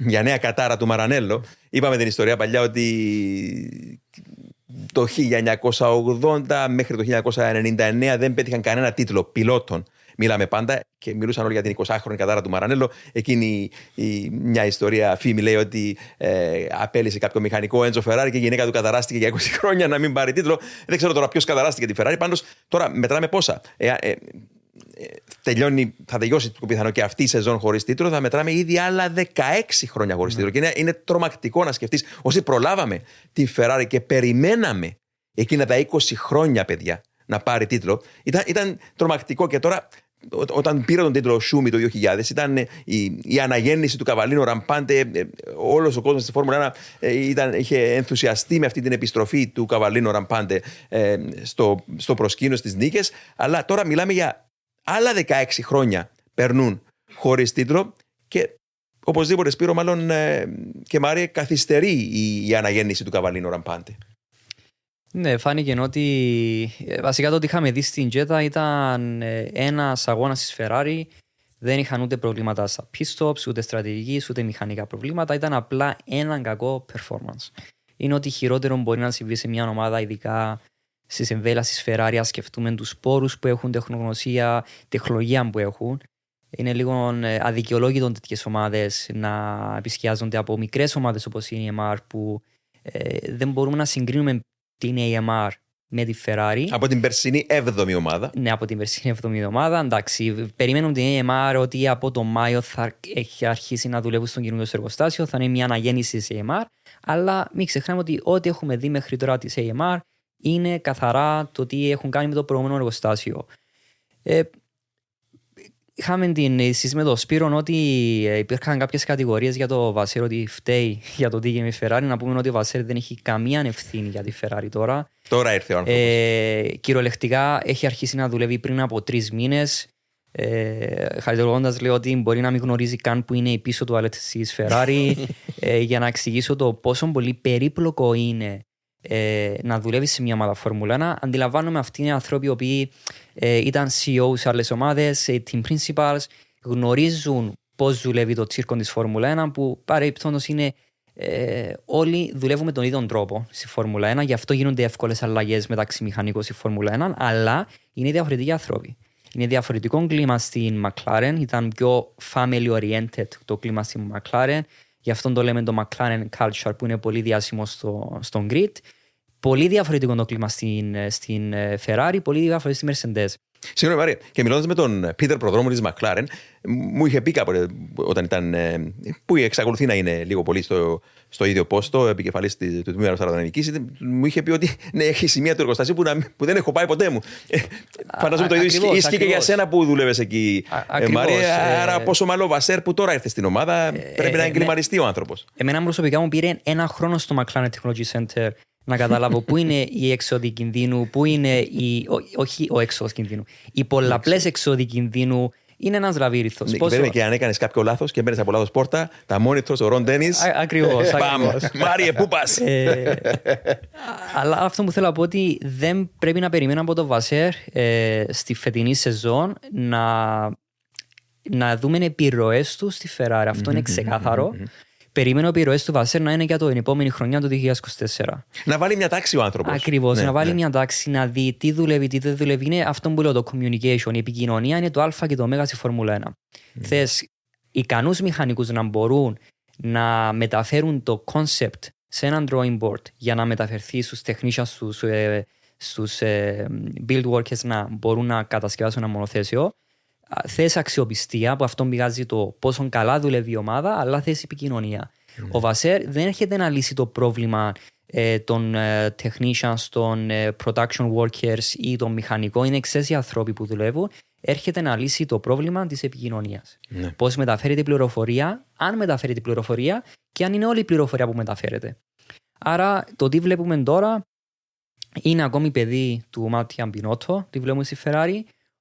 για νέα κατάρα του Μαρανέλο. Είπαμε την ιστορία παλιά ότι το 1980 μέχρι το 1999 δεν πέτυχαν κανένα τίτλο πιλότων. Μιλάμε πάντα και μιλούσαν όλοι για την 20χρονη κατάρα του Μαρανέλο. Εκείνη η, μια ιστορία φήμη λέει ότι ε, απέλησε κάποιο μηχανικό Έντζο Φεράρι και η γυναίκα του καταράστηκε για 20 χρόνια να μην πάρει τίτλο. Δεν ξέρω τώρα ποιος καταράστηκε τη Φεράρι. Πάντως τώρα μετράμε πόσα. Ε, ε, τελειώνει, θα τελειώσει το πιθανό και αυτή η σεζόν χωρίς τίτλο, θα μετράμε ήδη άλλα 16 χρόνια χωρίς τίτλο. Και είναι, είναι τρομακτικό να σκεφτείς, όσοι προλάβαμε τη Ferrari και περιμέναμε εκείνα τα 20 χρόνια, παιδιά, να πάρει τίτλο, ήταν, ήταν τρομακτικό. Και τώρα όταν πήρε τον τίτλο ο Σούμι το 2000, ήταν η, η αναγέννηση του Cavallino Rampante. Ε, Όλος ο κόσμος στη Φόρμουλα 1 ε, ήταν, είχε ενθουσιαστεί με αυτή την επιστροφή του Cavallino Rampante ε, στο, στο προσκήνιο στις νίκες. Αλλά τώρα μιλάμε για άλλα 16 χρόνια περνούν χωρίς τίτλο και οπωσδήποτε Σπύρο μάλλον ε, και Μάρια καθυστερεί η, η αναγέννηση του Καβαλίνου Ραμπάντε. Ναι, φάνηκε ότι ε, βασικά το ότι είχαμε δει στην Τζέτα ήταν ε, ένας αγώνας της Ferrari. Δεν είχαν ούτε προβλήματα στα pit stops, ούτε στρατηγικής, ούτε μηχανικά προβλήματα. Ήταν απλά ένα κακό performance. Είναι ότι χειρότερο μπορεί να συμβεί σε μια ομάδα, ειδικά στι εμβέλειε τη Ferrari, α σκεφτούμε τους πόρους που έχουν, τεχνογνωσία, τεχνολογία που έχουν. Είναι λίγο ε, αδικαιολόγητο τέτοιες ομάδες να επισκιάζονται από μικρές ομάδες όπως είναι η MR που ε, δεν μπορούμε να συγκρίνουμε την AMR με τη Ferrari. Από την περσινή 7η ομάδα. Ναι, από την περσινή 7η ομάδα. Εντάξει, περιμένουμε την AMR ότι από το Μάιο θα έχει αρχίσει να δουλεύει στον καινούριο εργοστάσιο. Θα είναι μια αναγέννηση της AMR. Αλλά μην ξεχνάμε ότι ό,τι έχουμε δει μέχρι τώρα της AMR είναι καθαρά το τι έχουν κάνει με το προηγούμενο εργοστάσιο. Ε, είχαμε την συζήτηση με τον Σπύρο ότι ε, υπήρχαν κάποιες κατηγορίες για το Βασέρ ότι φταίει για το τι έγινε η Ferrari. Να πούμε ότι ο Βασέρ δεν έχει καμία ευθύνη για τη Ferrari τώρα. Τώρα ήρθε ο άνθρωπος. Ε, κυριολεκτικά έχει αρχίσει να δουλεύει πριν από τρεις μήνες. Ε, Χαριτολογώντας, λέω ότι μπορεί να μην γνωρίζει καν που είναι η πίσω του της Ferrari. ε, για να εξηγήσω το πόσο πολύ περίπλοκο είναι ε, να δουλεύεις σε μια ομάδα Φόρμουλα 1. Αντιλαμβάνομαι αυτοί είναι άνθρωποι οι οποίοι ε, ήταν CEO σε άλλες ομάδες, team principals, γνωρίζουν πώς δουλεύει το τσίρκο της Φόρμουλα 1, που παρεμπιπτόντως είναι ε, όλοι δουλεύουν με τον ίδιο τρόπο στη Φόρμουλα 1, γι' αυτό γίνονται εύκολες αλλαγές μεταξύ μηχανικών στη Φόρμουλα 1, αλλά είναι διαφορετικοί άνθρωποι. Είναι διαφορετικό κλίμα στην McLaren, ήταν πιο family oriented το κλίμα στην McLaren, γι' αυτό το λέμε το McLaren culture που είναι πολύ διάσημο στο, στον grid. Πολύ διαφορετικό το κλίμα στην, στην ε, Ferrari, πολύ διαφορετικό στη Mercedes. Συγγνώμη, Μαρία. Και μιλώντας με τον Πίτερ Προδρόμου της Μακλάρεν, μου είχε πει κάποτε όταν ήταν. Ε, που εξακολουθεί να είναι λίγο πολύ στο, στο ίδιο πόστο, επικεφαλής του τμήματος αεροδυναμικής, μου είχε πει ότι ναι, έχει σημεία του εργοστασίου που, που δεν έχω πάει ποτέ μου. Ε, φαντάζομαι το ίδιο ισχύει και για σένα που δούλευε εκεί, ε, Μαρία. Άρα, πόσο μάλλον ο Βασέρ που τώρα ήρθε στην ομάδα, πρέπει να εγκληματιστεί ο άνθρωπος. Εμένα προσωπικά μου πήρε ένα χρόνο στο McLaren Technology Center να καταλάβω πού είναι η έξοδη κινδύνου, πού είναι η. όχι ο έξοδος κινδύνου. Οι πολλαπλές έξοδοι κινδύνου είναι ένας λαβύριθος. Ναι, Πόσο... Και αν έκανες κάποιο λάθος και μπαίνεις από λάθος πόρτα, τα μόνιτρο, ο Ρον Ντένις. Ακριβώς. Μάριε, πού πας; Ε, αλλά αυτό που θέλω να πω ότι δεν πρέπει να περιμένω από το Βασέρ ε, στη φετινή σεζόν να, να δούμε επιρροές του στη Ferrari. Αυτό είναι ξεκάθαρο περίμενε ο επιρροέ του Βασέρ να είναι για την επόμενη χρονιά το 2024. Να βάλει μια τάξη ο άνθρωπος. Ακριβώς. Ναι, να βάλει ναι. μια τάξη, να δει τι δουλεύει, τι δεν δουλεύει. Είναι αυτό που λέω το communication. Η επικοινωνία είναι το Α και το Ω στη Φόρμουλα 1. Mm. Θες ικανούς μηχανικούς να μπορούν να μεταφέρουν το concept σε έναν drawing board για να μεταφερθεί στους τεχνίτε, στους ε, στους, ε, build workers να μπορούν να κατασκευάσουν ένα μονοθέσιο θες αξιοπιστία, που αυτό πηγάζει το πόσο καλά δουλεύει η ομάδα, αλλά θες επικοινωνία. Mm. Ο Βασέρ δεν έρχεται να λύσει το πρόβλημα ε, των ε, technicians, των ε, production workers ή των μηχανικών. Είναι εξαίσια άνθρωποι που δουλεύουν. Έρχεται να λύσει το πρόβλημα της επικοινωνίας. Ναι. Πώς μεταφέρεται η πληροφορία, αν μεταφέρεται η πληροφορία και αν είναι όλη η πληροφορία που μεταφέρεται. Άρα το τι βλέπουμε τώρα είναι ακόμη παιδί του Μάτια Μπινότο, τι βλέπουμε στη Ferrari;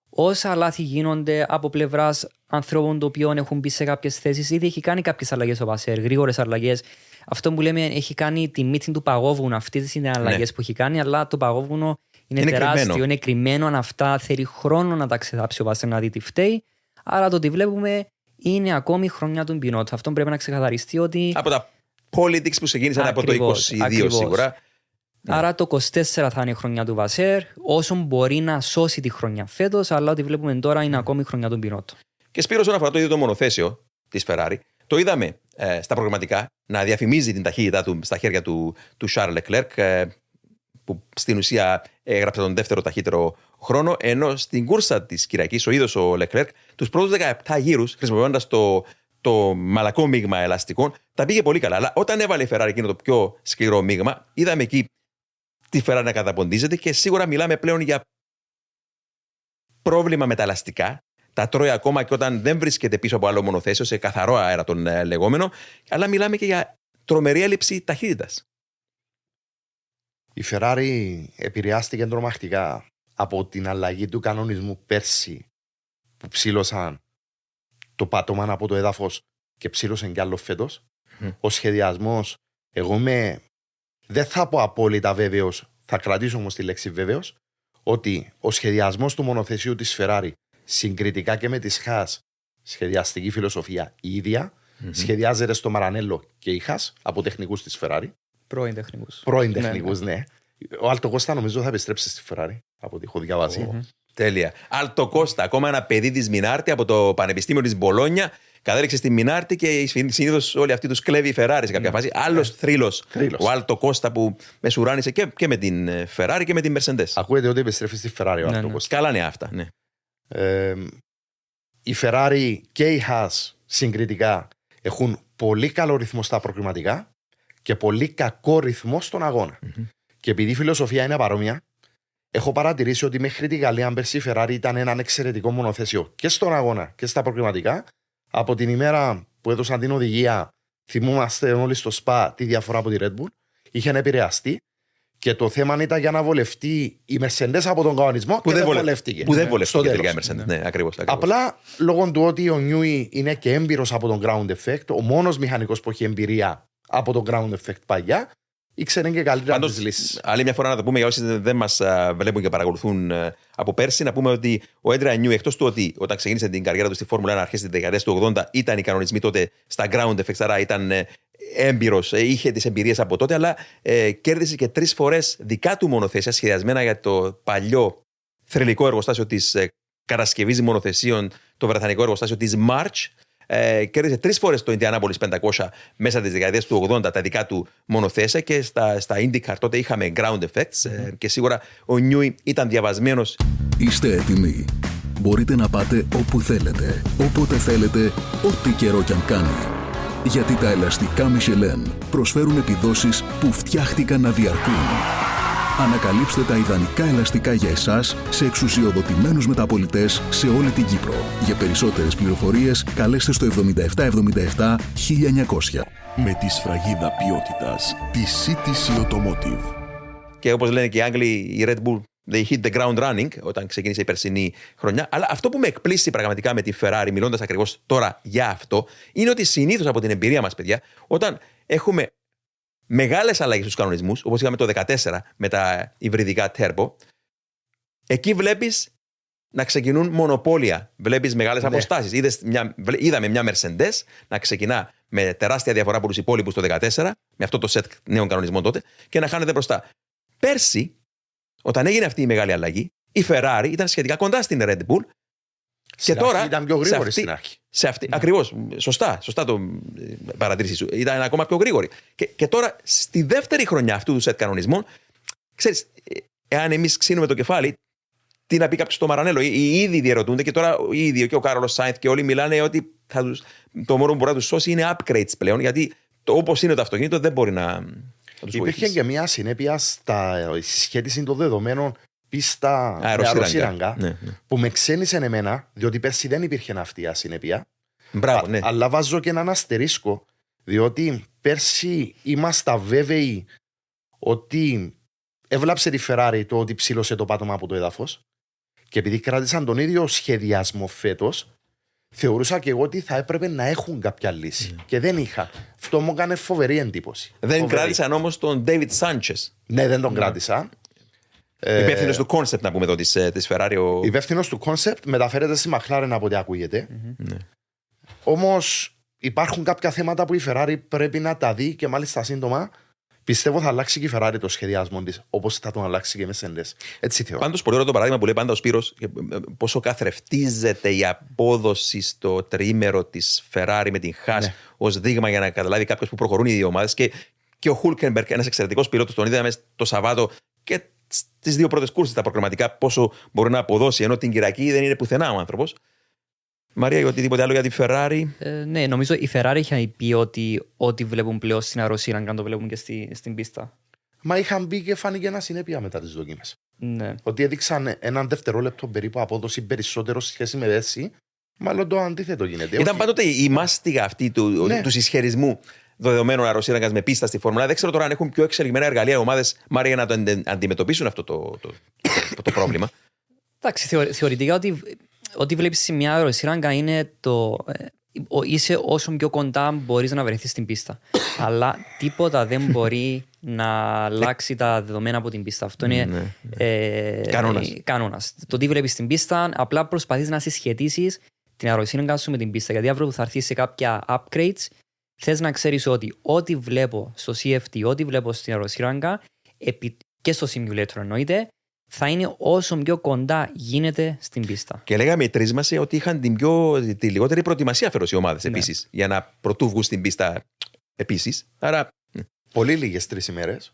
Όσα λάθη γίνονται από πλευράς ανθρώπων των οποίων έχουν μπει σε κάποιες θέσεις, ήδη έχει κάνει κάποιες αλλαγές ο Βασέρ, γρήγορες αλλαγές. Αυτό που λέμε έχει κάνει τη μύτη του παγόβουνου. Αυτέ είναι αλλαγές ναι. που έχει κάνει, αλλά το παγόβουνο είναι, είναι τεράστιο, κρυμμένο. είναι κρυμμένο. Αν αυτά θέλει χρόνο να τα ξεδάψει ο Βασέρ να δει τι φταίει. Άρα το ότι βλέπουμε είναι ακόμη η χρονιά του Μπινότ. Αυτό πρέπει να ξεκαθαριστεί ότι. Από τα politics που ξεκίνησαν από το 22 ακριβώς. σίγουρα. Ναι. Άρα το 24 θα είναι η χρονιά του Βασέρ, όσο μπορεί να σώσει τη χρονιά φέτος, αλλά ό,τι βλέπουμε τώρα είναι ακόμη η χρονιά του Πινότο. Και Σπύρος, όσον αφορά το ίδιο το μονοθέσιο της Ferrari, το είδαμε ε, στα προγραμματικά να διαφημίζει την ταχύτητά του στα χέρια του, του Charles Leclerc, ε, που στην ουσία έγραψε τον δεύτερο ταχύτερο χρόνο, ενώ στην κούρσα της Κυριακής ο ίδιος ο Leclerc τους πρώτους 17 γύρους, χρησιμοποιώντας το, το μαλακό μείγμα ελαστικών, τα πήγε πολύ καλά. Αλλά όταν έβαλε η Ferrari εκείνο το πιο σκληρό μείγμα, είδαμε εκεί τη Ferrari να καταποντίζεται και σίγουρα μιλάμε πλέον για πρόβλημα με τα ελαστικά. Τα τρώει ακόμα και όταν δεν βρίσκεται πίσω από άλλο μονοθέσιο, σε καθαρό αέρα τον ε, λεγόμενο, αλλά μιλάμε και για τρομερή έλλειψη ταχύτητας. Η Ferrari επηρεάστηκε τρομακτικά από την αλλαγή του κανονισμού πέρσι που ψήλωσαν το πάτωμα από το έδαφος και ψήλωσαν κι άλλο φέτος. Ο σχεδιασμός, εγώ είμαι δεν θα πω απόλυτα βέβαιος, θα κρατήσω όμως τη λέξη βέβαιος, ότι ο σχεδιασμός του μονοθεσίου της Ferrari συγκριτικά και με τη Χάς σχεδιαστική φιλοσοφία η ίδια, mm-hmm. σχεδιάζεται στο Μαρανέλο και η Χάς από τεχνικούς της Ferrari. Πρώην τεχνικούς. Πρώην τεχνικούς, ναι, ναι. Ο Άλτο Κώστα νομίζω θα επιστρέψει στη Ferrari από ό,τι έχω διαβάσει. Mm-hmm. Τέλεια. Άλτο Κώστα, ακόμα ένα παιδί της Μινάρτη από το Πανεπιστήμιο της Μπολόνια Κατέληξε στη Μινάρτη και συνήθως όλοι αυτοί τους κλέβει η Ferrari σε κάποια ναι. φάση. Άλλος ναι. θρύλος, ο Άλτο Κώστα που μεσουράνησε και, και με την ε, Ferrari και με την Mercedes. Ακούετε ότι επιστρέφει στη Ferrari ο ναι, Άλτο Κώστα. Καλά είναι αυτά. Ναι. Ε, η Ferrari και η Haas συγκριτικά έχουν πολύ καλό ρυθμό στα προκριματικά και πολύ κακό ρυθμό στον αγώνα. Mm-hmm. Και επειδή η φιλοσοφία είναι παρόμοια, έχω παρατηρήσει ότι μέχρι τη Γαλλία πέρσι η Ferrari ήταν ένα εξαιρετικό μονοθέσιο και στον αγώνα και στα προκριματικά. Από την ημέρα που έδωσαν την οδηγία, θυμούμαστε όλοι στο ΣΠΑ τη διαφορά από τη Red Bull, είχε επηρεαστεί και το θέμα ήταν για να βολευτεί η Mercedes από τον κανονισμό Που και δεν, δεν βολε... βολεύτηκε. που δεν Στο βολεύτηκε τέλος. τελικά η Mercedes. Ναι, ακριβώς, ακριβώς. Απλά λόγω του ότι ο Νιούι είναι και έμπειρος από τον ground effect, ο μόνος μηχανικός που έχει εμπειρία από τον ground effect παλιά, ήξερε και καλύτερα Πάντως, τις λύσεις. άλλη μια φορά να το πούμε για όσοι δεν μας βλέπουν και παρακολουθούν ε, από πέρσι, να πούμε ότι ο Έντρα Νιού, εκτός του ότι όταν ξεκίνησε την καριέρα του στη Φόρμουλα 1 αρχές της δεκαετίας του 80, ήταν οι κανονισμοί τότε στα ground effects, άρα ήταν έμπειρος, είχε τις εμπειρίες από τότε, αλλά ε, κέρδισε και τρεις φορές δικά του μονοθέσια σχεδιασμένα για το παλιό θρηλυκό εργοστάσιο της ε, κατασκευής μονοθεσίων, το βρετανικό εργοστάσιο της March. Ε, κέρδισε τρεις φορές το Indianapolis 500 μέσα τη δεκαετία του 80 τα δικά του μονοθέσια και στα, στα IndyCar τότε είχαμε ground effects ε, και σίγουρα ο Νιούι ήταν διαβασμένος. Είστε έτοιμοι. Μπορείτε να πάτε όπου θέλετε, όποτε θέλετε, ό,τι καιρό κι αν κάνει. Γιατί τα ελαστικά Michelin προσφέρουν επιδόσεις που φτιάχτηκαν να διαρκούν. Ανακαλύψτε τα ιδανικά ελαστικά για εσάς σε εξουσιοδοτημένους μεταπολιτές σε όλη την Κύπρο. Για περισσότερες πληροφορίες καλέστε στο 7777 1900. Με τη σφραγίδα ποιότητας τη CTC Automotive. Και όπως λένε και οι Άγγλοι, η Red Bull they hit the ground running όταν ξεκίνησε η περσινή χρονιά. Αλλά αυτό που με εκπλήσει πραγματικά με τη Ferrari, μιλώντας ακριβώς τώρα για αυτό, είναι ότι συνήθως από την εμπειρία μας, παιδιά, όταν έχουμε μεγάλες αλλαγές στους κανονισμούς, όπως είχαμε το 2014 με τα υβριδικά turbo, εκεί βλέπεις να ξεκινούν μονοπόλια. Βλέπεις μεγάλες Ναι. αποστάσεις. Είδαμε μια Mercedes να ξεκινά με τεράστια διαφορά από τους υπόλοιπους το 2014, με αυτό το σετ νέων κανονισμών τότε, και να χάνεται μπροστά. Πέρσι, όταν έγινε αυτή η μεγάλη αλλαγή, η Ferrari ήταν σχετικά κοντά στην Red Bull. Και τώρα, ήταν πιο σε γρήγορη αυτή- στην αρχή. Σε αυτή, Ακριβώς, σωστά, σωστά το ε, παρατήρηση σου. Ήταν ακόμα πιο γρήγορη. Και, και τώρα, στη δεύτερη χρονιά αυτού του σετ κανονισμών, ξέρεις, ε, εάν εμείς ξύνουμε το κεφάλι, τι να πει κάποιος στο Μαρανέλο; Οι, οι ίδιοι διαρωτούνται και τώρα οι ίδιοι και ο Κάρολος Σάινθ και όλοι μιλάνε ότι θα τους, το μόνο που μπορεί να τους σώσει είναι upgrades πλέον, γιατί όπως είναι το αυτοκίνητο δεν μπορεί να, να τους Υπήρχε βοηθήσει. και μια συνέπεια στα στη συσχέτιση των δεδομένων πίστα με Αεροσύραγγα. αεροσύραγγα, Ναι, ναι. που με ξένησε εμένα, διότι πέρσι δεν υπήρχε αυτή η ασυνέπεια. Μπράβο, Α- ναι. Αλλά βάζω και έναν αστερίσκο, διότι πέρσι είμαστε βέβαιοι ότι έβλαψε τη Ferrari το ότι ψήλωσε το πάτωμα από το έδαφος. Και επειδή κράτησαν τον ίδιο σχεδιασμό φέτος, θεωρούσα και εγώ ότι θα έπρεπε να έχουν κάποια λύση. Και δεν είχα. Αυτό μου έκανε φοβερή εντύπωση. Ναι. Δεν Φοβερή. κράτησαν όμως τον David Sanchez, Ναι, δεν τον κράτησα. Ε, υπεύθυνος του concept να πούμε εδώ της της Ferrari. Ο... Υπεύθυνος του concept μεταφέρεται στη McLaren από ό,τι ακούγεται. Ναι. Όμως υπάρχουν κάποια θέματα που η Ferrari πρέπει να τα δει και μάλιστα σύντομα. Πιστεύω θα αλλάξει και η Ferrari το σχεδιασμό της, όπως θα τον αλλάξει και η Mercedes. Έτσι θεωρώ. Πάντως, πολύ ωραίο το παράδειγμα που λέει πάντα ο Σπύρος ε, ε, πόσο καθρεφτίζεται η απόδοση στο τριήμερο της Ferrari με την Haas Ναι. ως δείγμα για να καταλάβει κάποιος που προχωρούν οι δύο ομάδες. Και, και ο Χούλκενμπεργκ, ένας εξαιρετικός πιλότος, τον είδαμε το Σαββάτο και στις δύο πρώτες κούρσει τα προκριματικά πόσο μπορεί να αποδώσει. Ενώ την Κυριακή δεν είναι πουθενά ο άνθρωπος. Μαρία, οτιδήποτε άλλο για τη Ferrari. Ε, ναι, νομίζω η Ferrari είχε πει ότι ό,τι βλέπουν πλέον στην αεροσύραγγα το βλέπουν και στη, στην πίστα. Μα είχαν μπει και φάνηκε ένα συνέπεια μετά τις δοκιμέ. Ναι. Ότι έδειξαν έναν δευτερόλεπτο περίπου απόδοση περισσότερο σε σχέση με πέρσι. Μάλλον το αντίθετο γίνεται. Ήταν Όχι. πάντοτε η μάστιγα αυτή του, Ναι. του συσχετισμού δεδομένων αεροσύραγγα με πίστα στη Φόρμουλα. Δεν ξέρω τώρα αν έχουν πιο εξελιγμένα εργαλεία οι ομάδες, Μάρια, να το αντε- αντιμετωπίσουν αυτό το, το, το, το πρόβλημα. Εντάξει, θεωρη- θεωρητικά ότι, ότι βλέπεις σε μια αεροσύραγγα είναι το. ε, ο- είσαι όσο πιο κοντά μπορείς να βρεθείς στην πίστα. Αλλά τίποτα δεν μπορεί να αλλάξει τα δεδομένα από την πίστα. Αυτό είναι Ναι, ε, Κανόνας. ε, κανόνας. Το τι βλέπεις στην πίστα, απλά προσπαθείς να συσχετήσει την αεροσύραγγα σου με την πίστα. Γιατί αύριο που θα έρθεις σε κάποια upgrades, θες να ξέρεις ότι ό,τι βλέπω στο CFT, ό,τι βλέπω στην αεροσύραγγα επί- και στο simulator εννοείται, θα είναι όσο πιο κοντά γίνεται στην πίστα. Και λέγαμε οι τρεις μας ότι είχαν την, πιο, τη λιγότερη προετοιμασία φέρω οι ομάδες Ναι. επίσης. Για να πρωτού βγουν στην πίστα επίσης. Άρα. Πολύ λίγες τρεις ημέρες.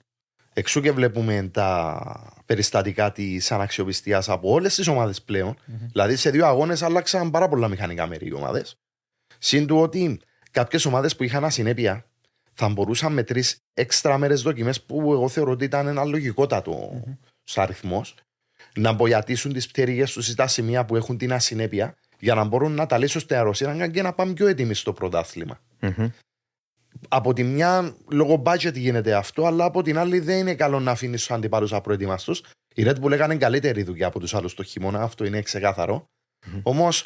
Εξού και βλέπουμε τα περιστατικά της αναξιοπιστίας από όλες τις ομάδες πλέον. Δηλαδή σε δύο αγώνες άλλαξαν πάρα πολλά μηχανικά μέρη οι ομάδες. Συν του ότι κάποιες ομάδες που είχαν ασυνέπεια θα μπορούσαν με τρεις έξτρα μέρες δοκιμές που εγώ θεωρώ ότι ήταν ένα λογικότατο αριθμός. να μποιατίσουν τις πτέρυγες τους στα σημεία που έχουν την ασυνέπεια για να μπορούν να τα λύσουν στην αεροσύραγγα και να πάμε πιο έτοιμοι στο πρωτάθλημα. Μμμ. Από τη μια, λόγω budget γίνεται αυτό, αλλά από την άλλη δεν είναι καλό να αφήνεις τους αντιπάλους απροετοιμαστούς. Η Red Bull έκανε καλύτερη δουλειά από τους άλλους το χειμώνα, αυτό είναι ξεκάθαρο. Όμως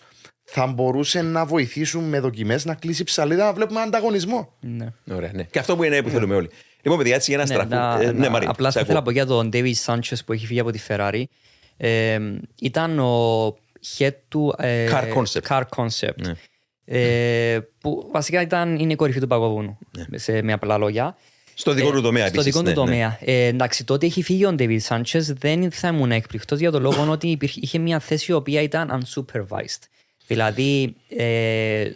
θα μπορούσε να βοηθήσουν με δοκιμές να κλείσει ψαλίδα να βλέπουμε ανταγωνισμό. Ναι. Ωραία, ναι. Και αυτό που είναι που θέλουμε όλοι. Λοιπόν, παιδιά, έτσι για να Ναι, στραφούμε. να- Ε, Ναι, να- Μαρία. Απλά σε θα ήθελα να ακούω. πω για τον David Sanchez που έχει φύγει από τη Ferrari. Ε, ήταν ο head του ε, Car Concept. Car Concept. Ναι. Ε, που βασικά ήταν, είναι η κορυφή του παγκοβούνου, σε, με απλά λόγια. Στο δικό του τομέα, Ε, Στο επίσης, δικό του ναι, ναι. τομέα. Ε, εντάξει, τότε έχει φύγει ο David Sanchez, δεν θα ήμουν έκπληκτος για τον λόγο ότι υπήρχε, είχε μια θέση η οποία ήταν unsupervised. Δηλαδή, ε,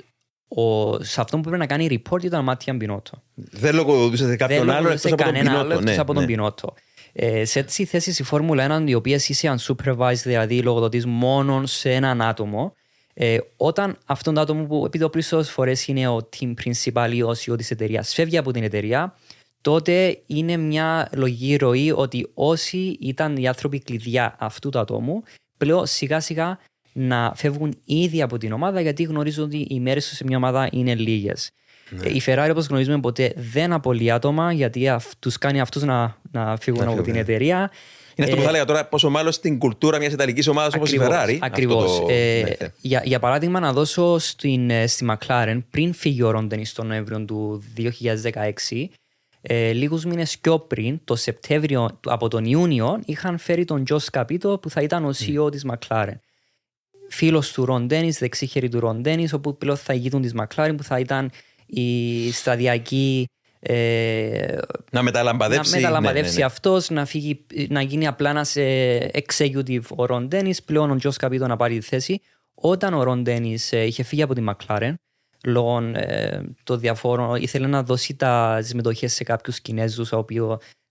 ο, σε αυτό που πρέπει να κάνει report ήταν ο Μάτια Μπινότο. Δεν λογοδοτούσε σε κάποιον Δεν άλλο λογοδοτούσε εκτός από τον κανένα άλλο Πινότο. εκτός Ναι, από τον ναι. Πινότο. Ε, σε έτσι θέσει η Φόρμουλα 1, οι οποίε είσαι unsupervised, δηλαδή λογοδοτείς μόνο σε έναν άτομο, ε, όταν αυτόν το άτομο που επειδή ο πλήσιο φορές είναι ο team principal ή ο CEO της εταιρείας, φεύγει από την εταιρεία, τότε είναι μια λογική ροή ότι όσοι ήταν οι άνθρωποι κλειδιά αυτού του ατόμου, πλέον σιγά σιγά να φεύγουν ήδη από την ομάδα γιατί γνωρίζουν ότι οι μέρες τους σε μια ομάδα είναι λίγες. Ναι. Η Ferrari, όπως γνωρίζουμε, ποτέ δεν απολύει άτομα γιατί τους κάνει αυτούς να, να φύγουν Να από φύγουν, την ναι. εταιρεία. Είναι αυτό που Ε, θα έλεγα τώρα, πόσο μάλλον στην κουλτούρα μιας Ιταλικής ομάδας όπως η Ακριβώς, Ferrari. Ακριβώς. αυτό το- Ε, ναι, ναι. για, για παράδειγμα, να δώσω στην, ε, στη McLaren πριν φύγει ο Ρόντενι τον Νοέμβριο του 2016, ε, λίγους μήνες πιο πριν, το Σεπτέμβριο του- από τον Ιούνιο, είχαν φέρει τον Τζος Καπίτο που θα ήταν ο CEO της McLaren. Φίλος του Ροντένι, δεξίχερη του Ροντένι, όπου πλέον θα ηγείτουν τη McLaren, που θα ήταν η σταδιακή ε, Να μεταλαμπαδεύσει. να μεταλαμπαδεύσει ναι, ναι, ναι. αυτός, να, φύγει, να γίνει απλά ένας executive ο Ρον Ντένις, πλέον ο Τζος Καπίτο να πάρει τη θέση. Όταν ο Ρον Ντένις ε, είχε φύγει από τη McLaren, λόγω ε, των διαφόρων, ήθελε να δώσει τα τις μετοχές σε κάποιους Κινέζους, οι οποίοι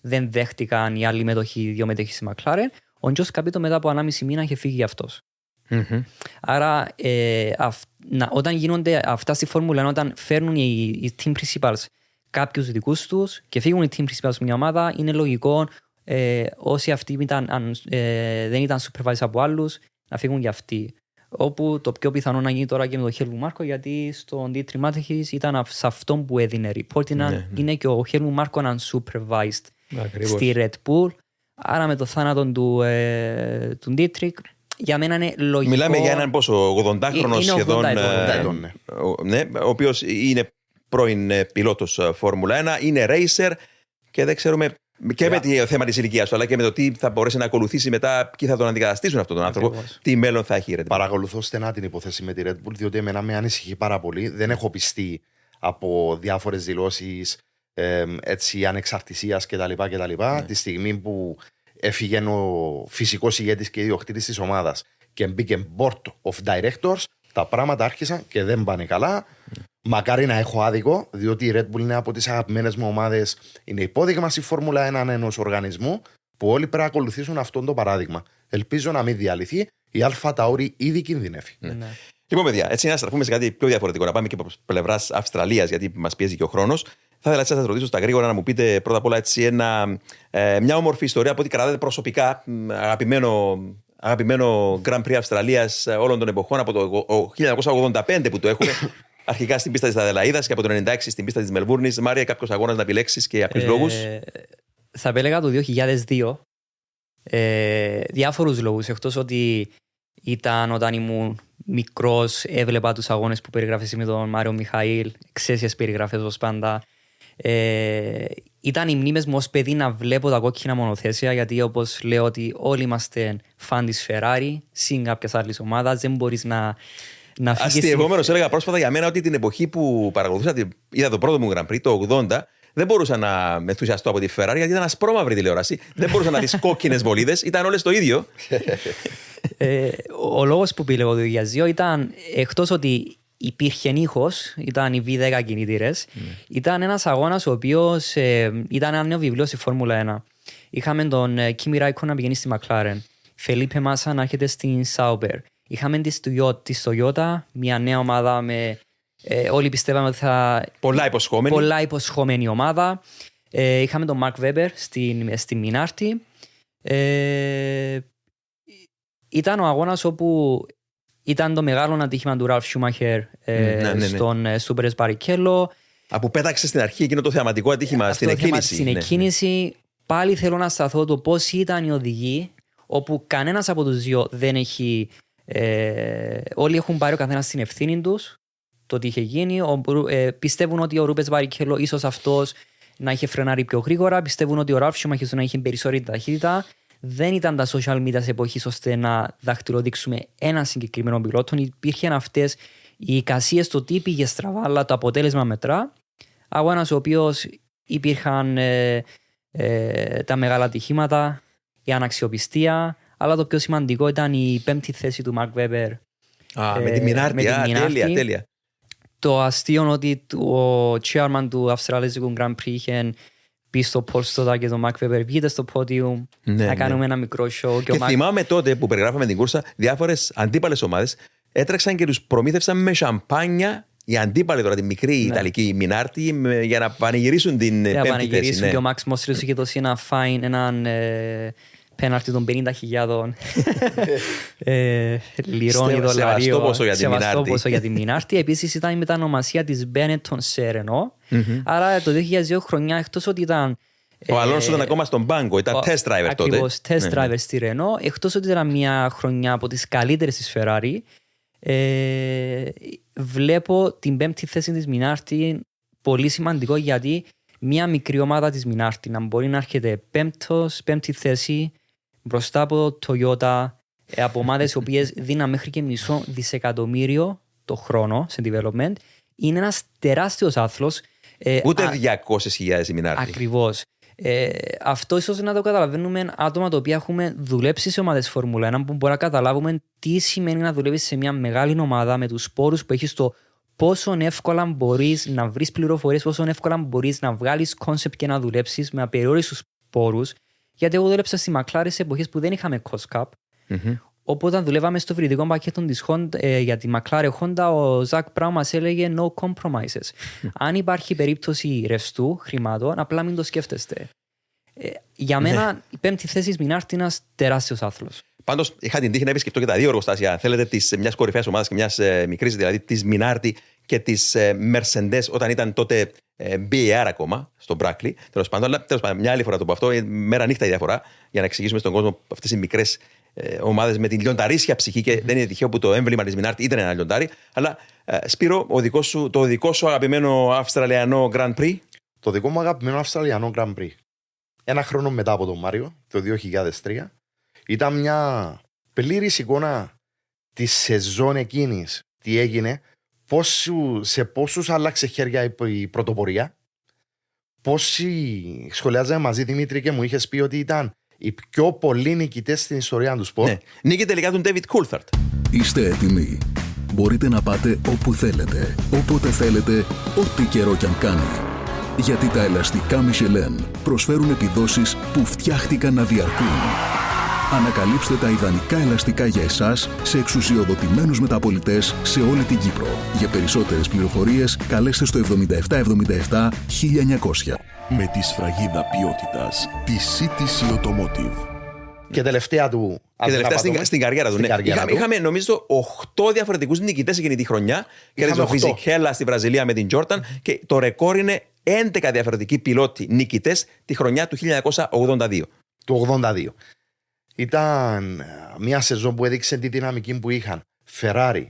δεν δέχτηκαν οι άλλοι μετοχοί, δύο μετοχοί στη McLaren. Ο Τζος Καπίτο μετά από 1,5 μήνα είχε φύγει αυτός. Μμμ. Άρα, ε, αυ- να, όταν γίνονται αυτά στη Φόρμουλα, 1, όταν φέρνουν οι, οι team principals κάποιους δικούς τους και φύγουν οι team principals σε μια ομάδα, είναι λογικό ε, όσοι αυτοί ήταν, αν, ε, δεν ήταν supervised από άλλους να φύγουν για αυτοί. Όπου το πιο πιθανό να γίνει τώρα και με τον Χέλμου Μάρκο, γιατί στον Dietrich Μάτεχη ήταν αυ- σε αυτόν που έδινε report. Είναι, Ναι, ναι. είναι και ο Χέλμου Μάρκο unsupervised Ακριβώς. στη Red Bull. Άρα με το θάνατο του, ε, του Dietrich, για μένα είναι λογικό. Μιλάμε για έναν πόσο, 80χρονο Είναι 80 σχεδόν. ετών, ε, 80 ετών, ναι. ο- ναι, ο οποίος είναι πρώην πιλότος Φόρμουλα 1, είναι racer και δεν ξέρουμε και με το θέμα της ηλικίας του, αλλά και με το τι θα μπορέσει να ακολουθήσει μετά, ποιοι θα τον αντικαταστήσουν αυτόν τον άνθρωπο, Ακριβώς. τι μέλλον θα έχει η Red Bull. Παρακολουθώ στενά την υπόθεση με τη Red Bull, διότι εμένα με ανησυχεί πάρα πολύ. Δεν έχω πιστεί από διάφορες δηλώσεις έτσι ανεξαρτησίας κτλ. κτλ. Τη στιγμή που έφυγε ο φυσικός ηγέτης και ιδιοκτήτης της ομάδας και μπήκε board of directors, τα πράγματα άρχισαν και δεν πάνε καλά. Μακάρι να έχω άδικο, διότι η Red Bull είναι από τις αγαπημένες μου ομάδες. Είναι υπόδειγμα στη Φόρμουλα 1 ενός οργανισμού που όλοι πρέπει να ακολουθήσουν αυτόν το παράδειγμα. Ελπίζω να μην διαλυθεί. Η Αλφα Ταόρι ήδη κινδυνεύει. Ναι. Λοιπόν, παιδιά, έτσι να στραφούμε σε κάτι πιο διαφορετικό, να πάμε και από πλευράς Αυστραλίας, γιατί μας πιέζει και ο χρόνος. Θα ήθελα έτσι να σας ρωτήσω στα γρήγορα να μου πείτε πρώτα απ' όλα έτσι ένα, ε, μια όμορφη ιστορία από ό,τι κρατάτε προσωπικά, μ, αγαπημένο, αγαπημένο Grand Prix Αυστραλίας όλων των εποχών από το ο- 1985 που το έχουμε. Αρχικά στην πίστα της Αδελαίδας και από το 1996 στην πίστα της Μελβούρνης. Μάρια, κάποιος αγώνας να επιλέξεις και για ποιου Ε, λόγους; Θα επέλεγα το 2002. Ε, διάφορους λόγους, εκτός ότι ήταν όταν ήμουν μικρός, έβλεπα τους αγώνες που περιγράφει εσύ με τον Μάριο Μιχαήλ, εξαίσιες περιγραφές ως πάντα. Ε, ήταν οι μνήμες μου ως παιδί να βλέπω τα κόκκινα μονοθέσια, γιατί όπως λέω ότι όλοι είμαστε φαν της Ferrari, συν κάποιες άλλες ομάδας, δεν μπορείς να, να φύγεις... Αστειευόμενο, έλεγα πρόσφατα για μένα ότι την εποχή που παρακολουθούσα, τη- είδα το πρώτο μου Grand Prix, το 80, δεν μπορούσα να με ενθουσιαστώ από τη Ferrari γιατί ήταν ασπρόμαυρη τηλεόραση. δεν μπορούσα να δεις κόκκινες βολίδες, ήταν όλες το ίδιο. Ε, ο ο λόγος που πήλε το 2002 ήταν εκτός ότι υπήρχε ήχος, ήταν οι V10 κινητήρες, ήταν ένας αγώνας ο οποίος ε, ήταν ένα νέο βιβλίο στη Φόρμουλα 1. Είχαμε τον ε, Kimi Räikkönen να πηγαίνει στη McLaren, Felipe Massa να έρχεται στην Sauber. Είχαμε τη Toyota, της Toyota, μια νέα ομάδα με... Ε, όλοι πιστεύαμε ότι θα Πολλά υποσχόμενη. πολλά υποσχόμενη ομάδα. Ε, είχαμε τον Mark Webber στην, στη Μινάρτη. Ε, ήταν ο αγώνας όπου ήταν το μεγάλο ατύχημα του Ραλφ Σούμαχερ ε, Ναι, ναι, ναι. στον ε, Σούπερ Μπαρικέλο. Από πέταξε στην αρχή εκείνο το θεαματικό ατύχημα Αυτό στην το θέμα εκκίνηση. Στην Ναι, ναι. εκκίνηση πάλι θέλω να σταθώ το πώς ήταν οι οδηγοί, όπου κανένας από τους δύο δεν έχει. Ε, όλοι έχουν πάρει ο καθένας την ευθύνη τους το τι είχε γίνει. Ο, Μπρου- ε, πιστεύουν ότι ο Ρούπε Βαρικέλο ίσως αυτός να είχε φρενάρει πιο γρήγορα. Πιστεύουν ότι ο Ράφ Σούμαχερ να είχε περισσότερη ταχύτητα. Δεν ήταν τα social media της εποχής ώστε να δαχτυλοδείξουμε ένα συγκεκριμένο πιλότο. Υπήρχαν αυτές οι εικασίες στο τι πήγε στραβά, αλλά το αποτέλεσμα μετρά. Αγώνας ο οποίος υπήρχαν ε, ε, τα μεγάλα ατυχήματα, η αναξιοπιστία, αλλά το πιο σημαντικό ήταν η πέμπτη θέση του Μαρκ Βέμπερ. Α, ε, με τη Μινάρτη. με τη Α, Μινάρτη. τέλεια, τέλεια. Το αστείο ότι ο chairman του Αυστραλέζικου Grand Prix είχε πεις στο Πολστοδα και το Μαρκ Βέμπερ βγείτε στο podium Ναι, να ναι. κάνουμε ένα μικρό show και, Και ο Mark- θυμάμαι τότε που περιγράφαμε την κούρσα, διάφορες αντίπαλες ομάδες έτρεξαν και τους προμήθευσαν με σαμπάνια οι αντίπαλοι τώρα, τη μικρή Ιταλική Μινάρτη, με- για να πανηγυρίσουν την Ναι. για να πέμπτη πανηγυρίσουν θέση. ναι. και ο Μαξ Μόστριος είχε δώσει ένα fine, έναν ε, πέναρτι των 50.000 ε, λιρών ή Στε- δολαρίων. σεβαστό ποσό για τη Σεβαστό Μινάρτη. ποσό για τη Μινάρτη. Επίσης ήταν η μετανομασία της Benetton σε Renault. Άρα το 2002 χρονιά εκτός ότι ήταν Ο ε, Αλόνσο ήταν ακόμα στον πάγκο, ήταν ο- test driver τότε. Ακριβώς, test Ναι, ναι. driver στη Renault. Εκτός ότι ήταν μια χρονιά από τις καλύτερες της Ferrari, ε, βλέπω την πέμπτη θέση της Μινάρτη πολύ σημαντικό γιατί μια μικρή ομάδα της Μινάρτη να μπορεί να έρχεται πέμπτος, πέμπτη θέση μπροστά από το Toyota, ε, από ομάδες οι οποίες δίναν μέχρι και μισό δισεκατομμύριο το χρόνο σε development, είναι ένας τεράστιος άθλος. Ε, Ούτε α- 200.000 η Μινάρτη. Ακριβώς. Ε, αυτό ίσως να το καταλαβαίνουμε άτομα τα οποία έχουμε δουλέψει σε ομάδες Φόρμουλα 1 που μπορεί να καταλάβουμε τι σημαίνει να δουλεύεις σε μια μεγάλη ομάδα με τους πόρους που έχεις το πόσο εύκολα μπορείς να βρεις πληροφορίες, πόσο εύκολα μπορείς να βγάλεις concept και να δουλέψεις με απεριόριστους πόρους. Γιατί εγώ δούλεψα στη Μακλάρη σε εποχές που δεν είχαμε cost cap. Μμμ. Οπότε όταν δουλεύαμε στο βρυδικό πακέτο της Honda, ε, για τη McLaren Honda, ο Ζακ Μπράουν μας έλεγε no compromises. Αν υπάρχει περίπτωση ρευστού χρημάτων, απλά μην το σκέφτεστε. Ε, για μένα η πέμπτη θέση της Minardi είναι ένας τεράστιος άθλος. Πάντως είχα την τύχη να επισκεφτώ και τα δύο εργοστάσια, αν θέλετε, της μιας κορυφαίας ομάδας και μιας ε, μικρής, δηλαδή της Minardi και της ε, Mercedes, όταν ήταν τότε ε, BAR ακόμα, στον Μπράκλι. Τέλος πάντων, αλλά τέλος πάντων, μια άλλη φορά το πω αυτό, ε, μέρα νύχτα η διαφορά, για να εξηγήσουμε στον κόσμο αυτές οι μικρές ε, ομάδες με την λιονταρίσια ψυχή και δεν είναι τυχαίο που το έμβλημα της Μινάρτη ήταν ένα λιοντάρι. Αλλά ε, Σπύρο, ο δικός σου, το δικό σου αγαπημένο Αυστραλιανό Grand Prix; Το δικό μου αγαπημένο Αυστραλιανό Grand Prix. Ένα χρόνο μετά από τον Μάριο, το 2003, ήταν μια πλήρης εικόνα της σεζόν εκείνης. Τι έγινε, πόσου, σε πόσους άλλαξε χέρια η, η πρωτοπορία. Πόσοι σχολιάζαμε μαζί, Δημήτρη, και μου είχες πει ότι ήταν οι πιο πολλοί νικητές στην ιστορία του σπορ. Ναι. Νίκη τελικά του David Coulthard. Είστε έτοιμοι; Μπορείτε να πάτε όπου θέλετε, όποτε θέλετε, ό,τι καιρό κι αν κάνει. Γιατί τα ελαστικά Michelin προσφέρουν επιδόσεις που φτιάχτηκαν να διαρκούν. Ανακαλύψτε τα ιδανικά ελαστικά για εσάς σε εξουσιοδοτημένους μεταπολιτές σε όλη την Κύπρο. Για περισσότερες πληροφορίες καλέστε στο 7777 1900. Με τη σφραγίδα ποιότητας της CTC Automotive. Και τελευταία του. Και τελευταία στην, αδυναπατώμε, στην καριέρα του. στην ναι. καριέρα είχαμε, του. είχαμε, νομίζω, 8 διαφορετικούς νικητές εκείνη τη χρονιά. Κέρδισε ο οχτώ. Φιζικέλα στη Βραζιλία με την Τζόρταν και το ρεκόρ είναι 11 διαφορετικοί πιλότοι νικητές τη χρονιά του 1982. του 82. Ήταν ε, μια σεζόν που έδειξε τη δυναμική που είχαν Ferrari,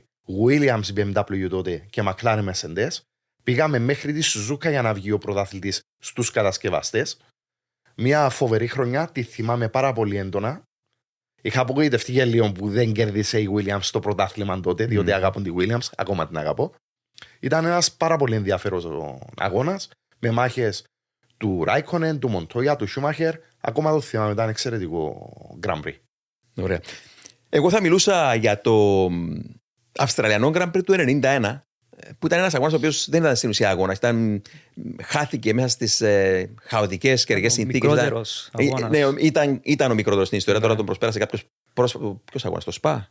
Williams BMW τότε και McLaren Mercedes. Πήγαμε μέχρι τη Σουζούκα για να βγει ο πρωταθλητής στους κατασκευαστές. Μια φοβερή χρονιά, τη θυμάμαι πάρα πολύ έντονα. Είχα απογοητευτεί για λίγο που δεν κέρδισε η Williams στο πρωτάθλημα τότε, διότι Μμμ. αγαπούν τη Williams, ακόμα την αγαπώ. Ήταν ένας πάρα πολύ ενδιαφέρον αγώνας, με μάχες του Ράικονεν, του Μοντόια, του Σούμαχερ. Ακόμα το θυμάμαι, ήταν εξαιρετικό Grand Prix. Ωραία. Εγώ θα μιλούσα για το μ, Αυστραλιανό Grand Prix του 1991, που ήταν ένας αγώνας ο οποίος δεν ήταν στην ουσία αγώνας. Ήταν, μ, χάθηκε μέσα στις ε, χαοτικές καιρικές Ο συνθήκε. μικρότερος αγώνας. Ναι, ήταν, ήταν ο μικρότερος στην ιστορία. Τώρα τον προσπέρασε κάποιος πρόσφατο. Ποιος αγώνας, το ΣΠΑ.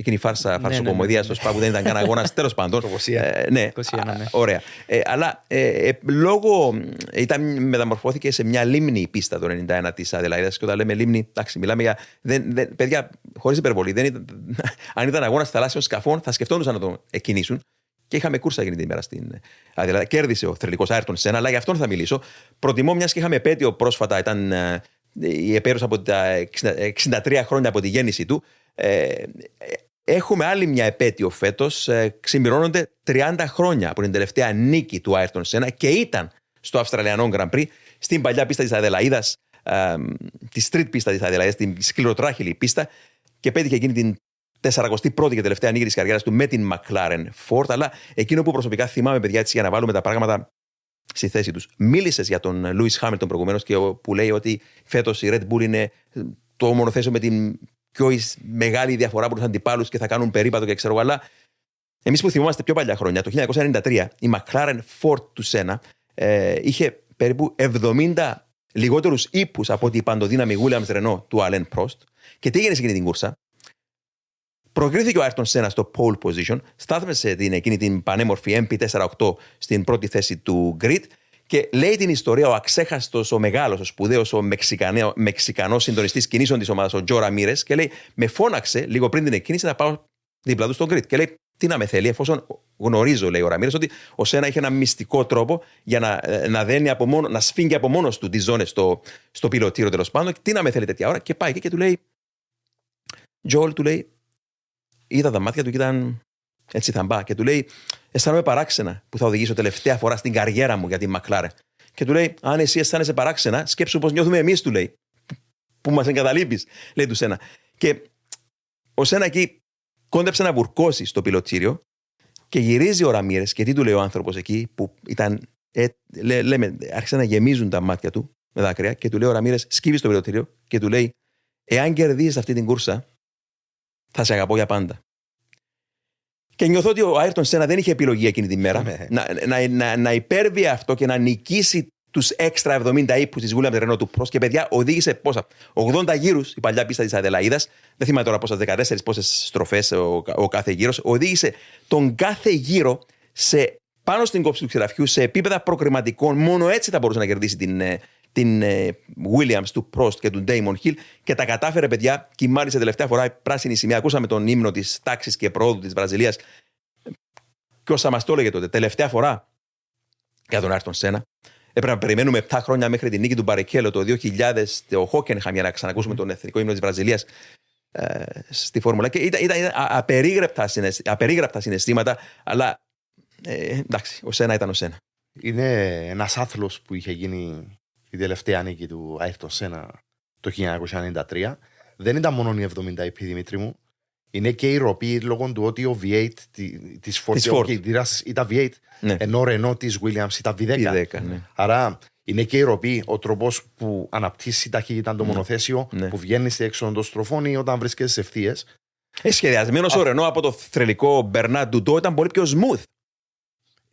Εκείνη η φάρσα ναι, φαρσοκομωδία ναι, στο ΣΠΑ που δεν ήταν καν αγώνας, τέλος πάντων. Το 21. Ε, ναι, 21, ναι. Α, ωραία. Ε, αλλά ε, ε, λόγω. Ήταν, μεταμορφώθηκε σε μια λίμνη η πίστα το 91 της Αδελαίδα. Και όταν λέμε λίμνη, εντάξει, μιλάμε για. Δεν, δεν, παιδιά, χωρίς υπερβολή. Δεν ήταν, αν ήταν αγώνας θαλάσσιων σκαφών, θα σκεφτόντουσαν να το εκκινήσουν. Και είχαμε κούρσα εκείνη την ημέρα στην Αδελαίδα. Κέρδισε ο θρελικό Άιρτον Σένα, αλλά για αυτόν θα μιλήσω. Προτιμώ, μιας και είχαμε επέτειο πρόσφατα, ήταν ε, η επέρωση από τα 60 63 χρόνια από τη γέννηση του. Ε, Έχουμε άλλη μια επέτειο φέτος. Ε, ξημερώνονται 30 χρόνια από την τελευταία νίκη του Άιρτον Σένα και ήταν στο Αυστραλιανό Grand Prix στην παλιά πίστα της Αδελαίδας, ε, τη street πίστα της Αδελαίδας, την σκληροτράχυλη πίστα και πέτυχε εκείνη την 41η και τελευταία νίκη της καριέρας του με την McLaren Ford. Αλλά εκείνο που προσωπικά θυμάμαι, παιδιά, έτσι για να βάλουμε τα πράγματα στη θέση τους. Μίλησες για τον Λούι Χάμιλτον προηγουμένως και ο- που λέει ότι φέτος η Red Bull είναι το μονοθέσιο με την πιο εις- μεγάλη διαφορά από τους αντιπάλους και θα κάνουν περίπατο και ξέρω εγώ. Αλλά εμείς που θυμόμαστε πιο παλιά χρόνια, το 1993, η McLaren Ford του Σένα ε, είχε περίπου 70 λιγότερους ύπους από ότι η παντοδύναμη Williams Renault του Alain Prost. Και τι έγινε σε εκείνη την κούρσα; Προκρίθηκε ο Άιρτον Σένα στο pole position, στάθμεσε την, εκείνη την πανέμορφη MP48 στην πρώτη θέση του grid και λέει την ιστορία ο αξέχαστος, ο μεγάλος, ο σπουδαίος, ο Μεξικανός συντονιστής κινήσεων της ομάδας, ο Τζο Ραμίρες, και λέει: Με φώναξε λίγο πριν την εκκίνηση να πάω δίπλα του στον grid. Και λέει: Τι να με θέλει, εφόσον γνωρίζω, λέει ο Ραμίρες, ότι ο Σένα είχε ένα μυστικό τρόπο για να, ε, να, δένει από μόνο, να σφίγγει από μόνος του τις ζώνες στο, στο πιλωτήριο τέλος πάντων. Τι να με θέλει τέτοια ώρα. Και πάει εκεί και του λέει: Τζολ, του λέει: Είδα τα μάτια του και ήταν έτσι θαμπά. Και του λέει: Αισθάνομαι παράξενα που θα οδηγήσω τελευταία φορά στην καριέρα μου για τη Μακλάρε. Και του λέει: Αν εσύ αισθάνεσαι παράξενα, σκέψου πώς νιώθουμε εμείς, του λέει. Που μας εγκαταλείπεις, λέει του Σένα. Και ο Σένα εκεί κόντεψε να βουρκώσει στο πιλωτήριο και γυρίζει ο Ραμίρες και τι του λέει ο άνθρωπος εκεί που ήταν. Ε, λέ, λέμε, άρχισαν να γεμίζουν τα μάτια του με δάκρυα και του λέει ο Ραμίρες: Σκύβεις στο πιλωτήριο και του λέει: Εάν κερδίσει αυτή την κούρσα, θα σε αγαπώ για πάντα. Και νιώθω ότι ο Άιρτον Σένα δεν είχε επιλογή εκείνη τη μέρα Ναι. να, να, να, να υπέρβει αυτό και να νικήσει τους έξτρα 70 ύπους της Williams Renault του Prost. Και παιδιά, οδήγησε πόσα. 80 γύρους η παλιά πίστα της Αδελαίδας. Δεν θυμάμαι τώρα πόσα, 14 πόσες στροφές ο, ο κάθε γύρος. Οδήγησε τον κάθε γύρο σε, πάνω στην κόψη του ξηραφιού σε επίπεδα προκριματικών. Μόνο έτσι θα μπορούσε να κερδίσει την, ε, την ε, Williams του Prost και του Damon Hill και τα κατάφερε, παιδιά. Και μάλιστα τελευταία φορά η πράσινη σημαία. Ακούσαμε τον ύμνο της τάξης και προόδου της Βραζιλίας. Και όσα μας το έλεγε τότε, τελευταία φορά για τον Άρτον Σένα. Έπρεπε να περιμένουμε 7 χρόνια μέχρι την νίκη του Μπαρικέλο το 2000, το Χόκενχαμ, για να ξανακούσουμε τον εθνικό ύμνο της Βραζιλίας ε, στη Φόρμουλα. Και ήταν, ήταν, ήταν α- απερίγραπτα, συναισθη- απερίγραπτα συναισθήματα, αλλά ε, εντάξει, ο Σένα ήταν ο Σένα. Είναι ένας άθλος που είχε γίνει η τελευταία νίκη του Άιρτον Σένα το 1993. Δεν ήταν μόνο οι 70 IP Δημήτρη μου. Είναι και η ροπή λόγω του ότι ο V8 τη Ford, Της και ο Ford. κινητήρας ήταν V8, Ναι. ενώ ο Renault της Williams ήταν V10. Η 10, ναι. Άρα είναι και η ροπή ο τρόπος που αναπτύσσει ταχύτητα το μονοθέσιο, Ναι. που βγαίνει έξω των στροφών ή όταν βρίσκεσαι σε ευθείες. Ε, σχεδιασμένο ο Ρενό από το θρελικό Μπερνάρ Ντουντό ήταν πολύ πιο smooth.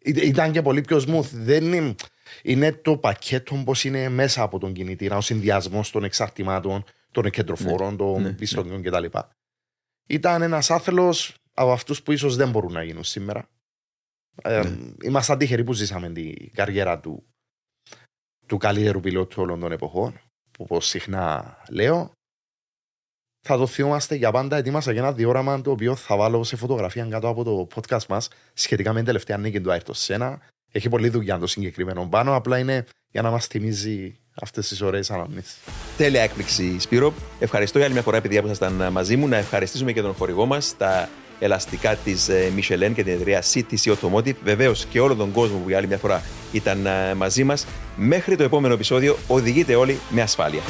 Ήταν και πολύ πιο smooth. Δεν είναι, είναι το πακέτο πώς είναι μέσα από τον κινητήρα, ο συνδυασμός των εξαρτημάτων, των κεντροφόρων, των ναι, πιστοτικών κτλ. Ήταν ένας άθλο από αυτούς που ίσως δεν μπορούν να γίνουν σήμερα. Ε, Ναι. Ήμασταν τυχεροί που ζήσαμε την καριέρα του, του καλύτερου πιλότου όλων των εποχών. Που όπως συχνά λέω, θα το θυμόμαστε για πάντα. Ετοίμασα για ένα διόραμα το οποίο θα βάλω σε φωτογραφία κάτω από το podcast μας σχετικά με την τελευταία νίκη του Άιρτο Σένα. Έχει πολλή δουλειά το συγκεκριμένο πάνω. Απλά είναι για να μας θυμίζει αυτές τις ωραίες αναμνήσεις. Τέλεια έκπληξη, Σπύρο. Ευχαριστώ για άλλη μια φορά, παιδιά, που ήσασταν μαζί μου. Να ευχαριστήσουμε και τον χορηγό μας, τα ελαστικά της Michelin και την εταιρεία CTC Automotive. Βεβαίως και όλο τον κόσμο που για άλλη μια φορά ήταν ε, μαζί μας. Μέχρι το επόμενο επεισόδιο, οδηγείτε όλοι με ασφάλεια.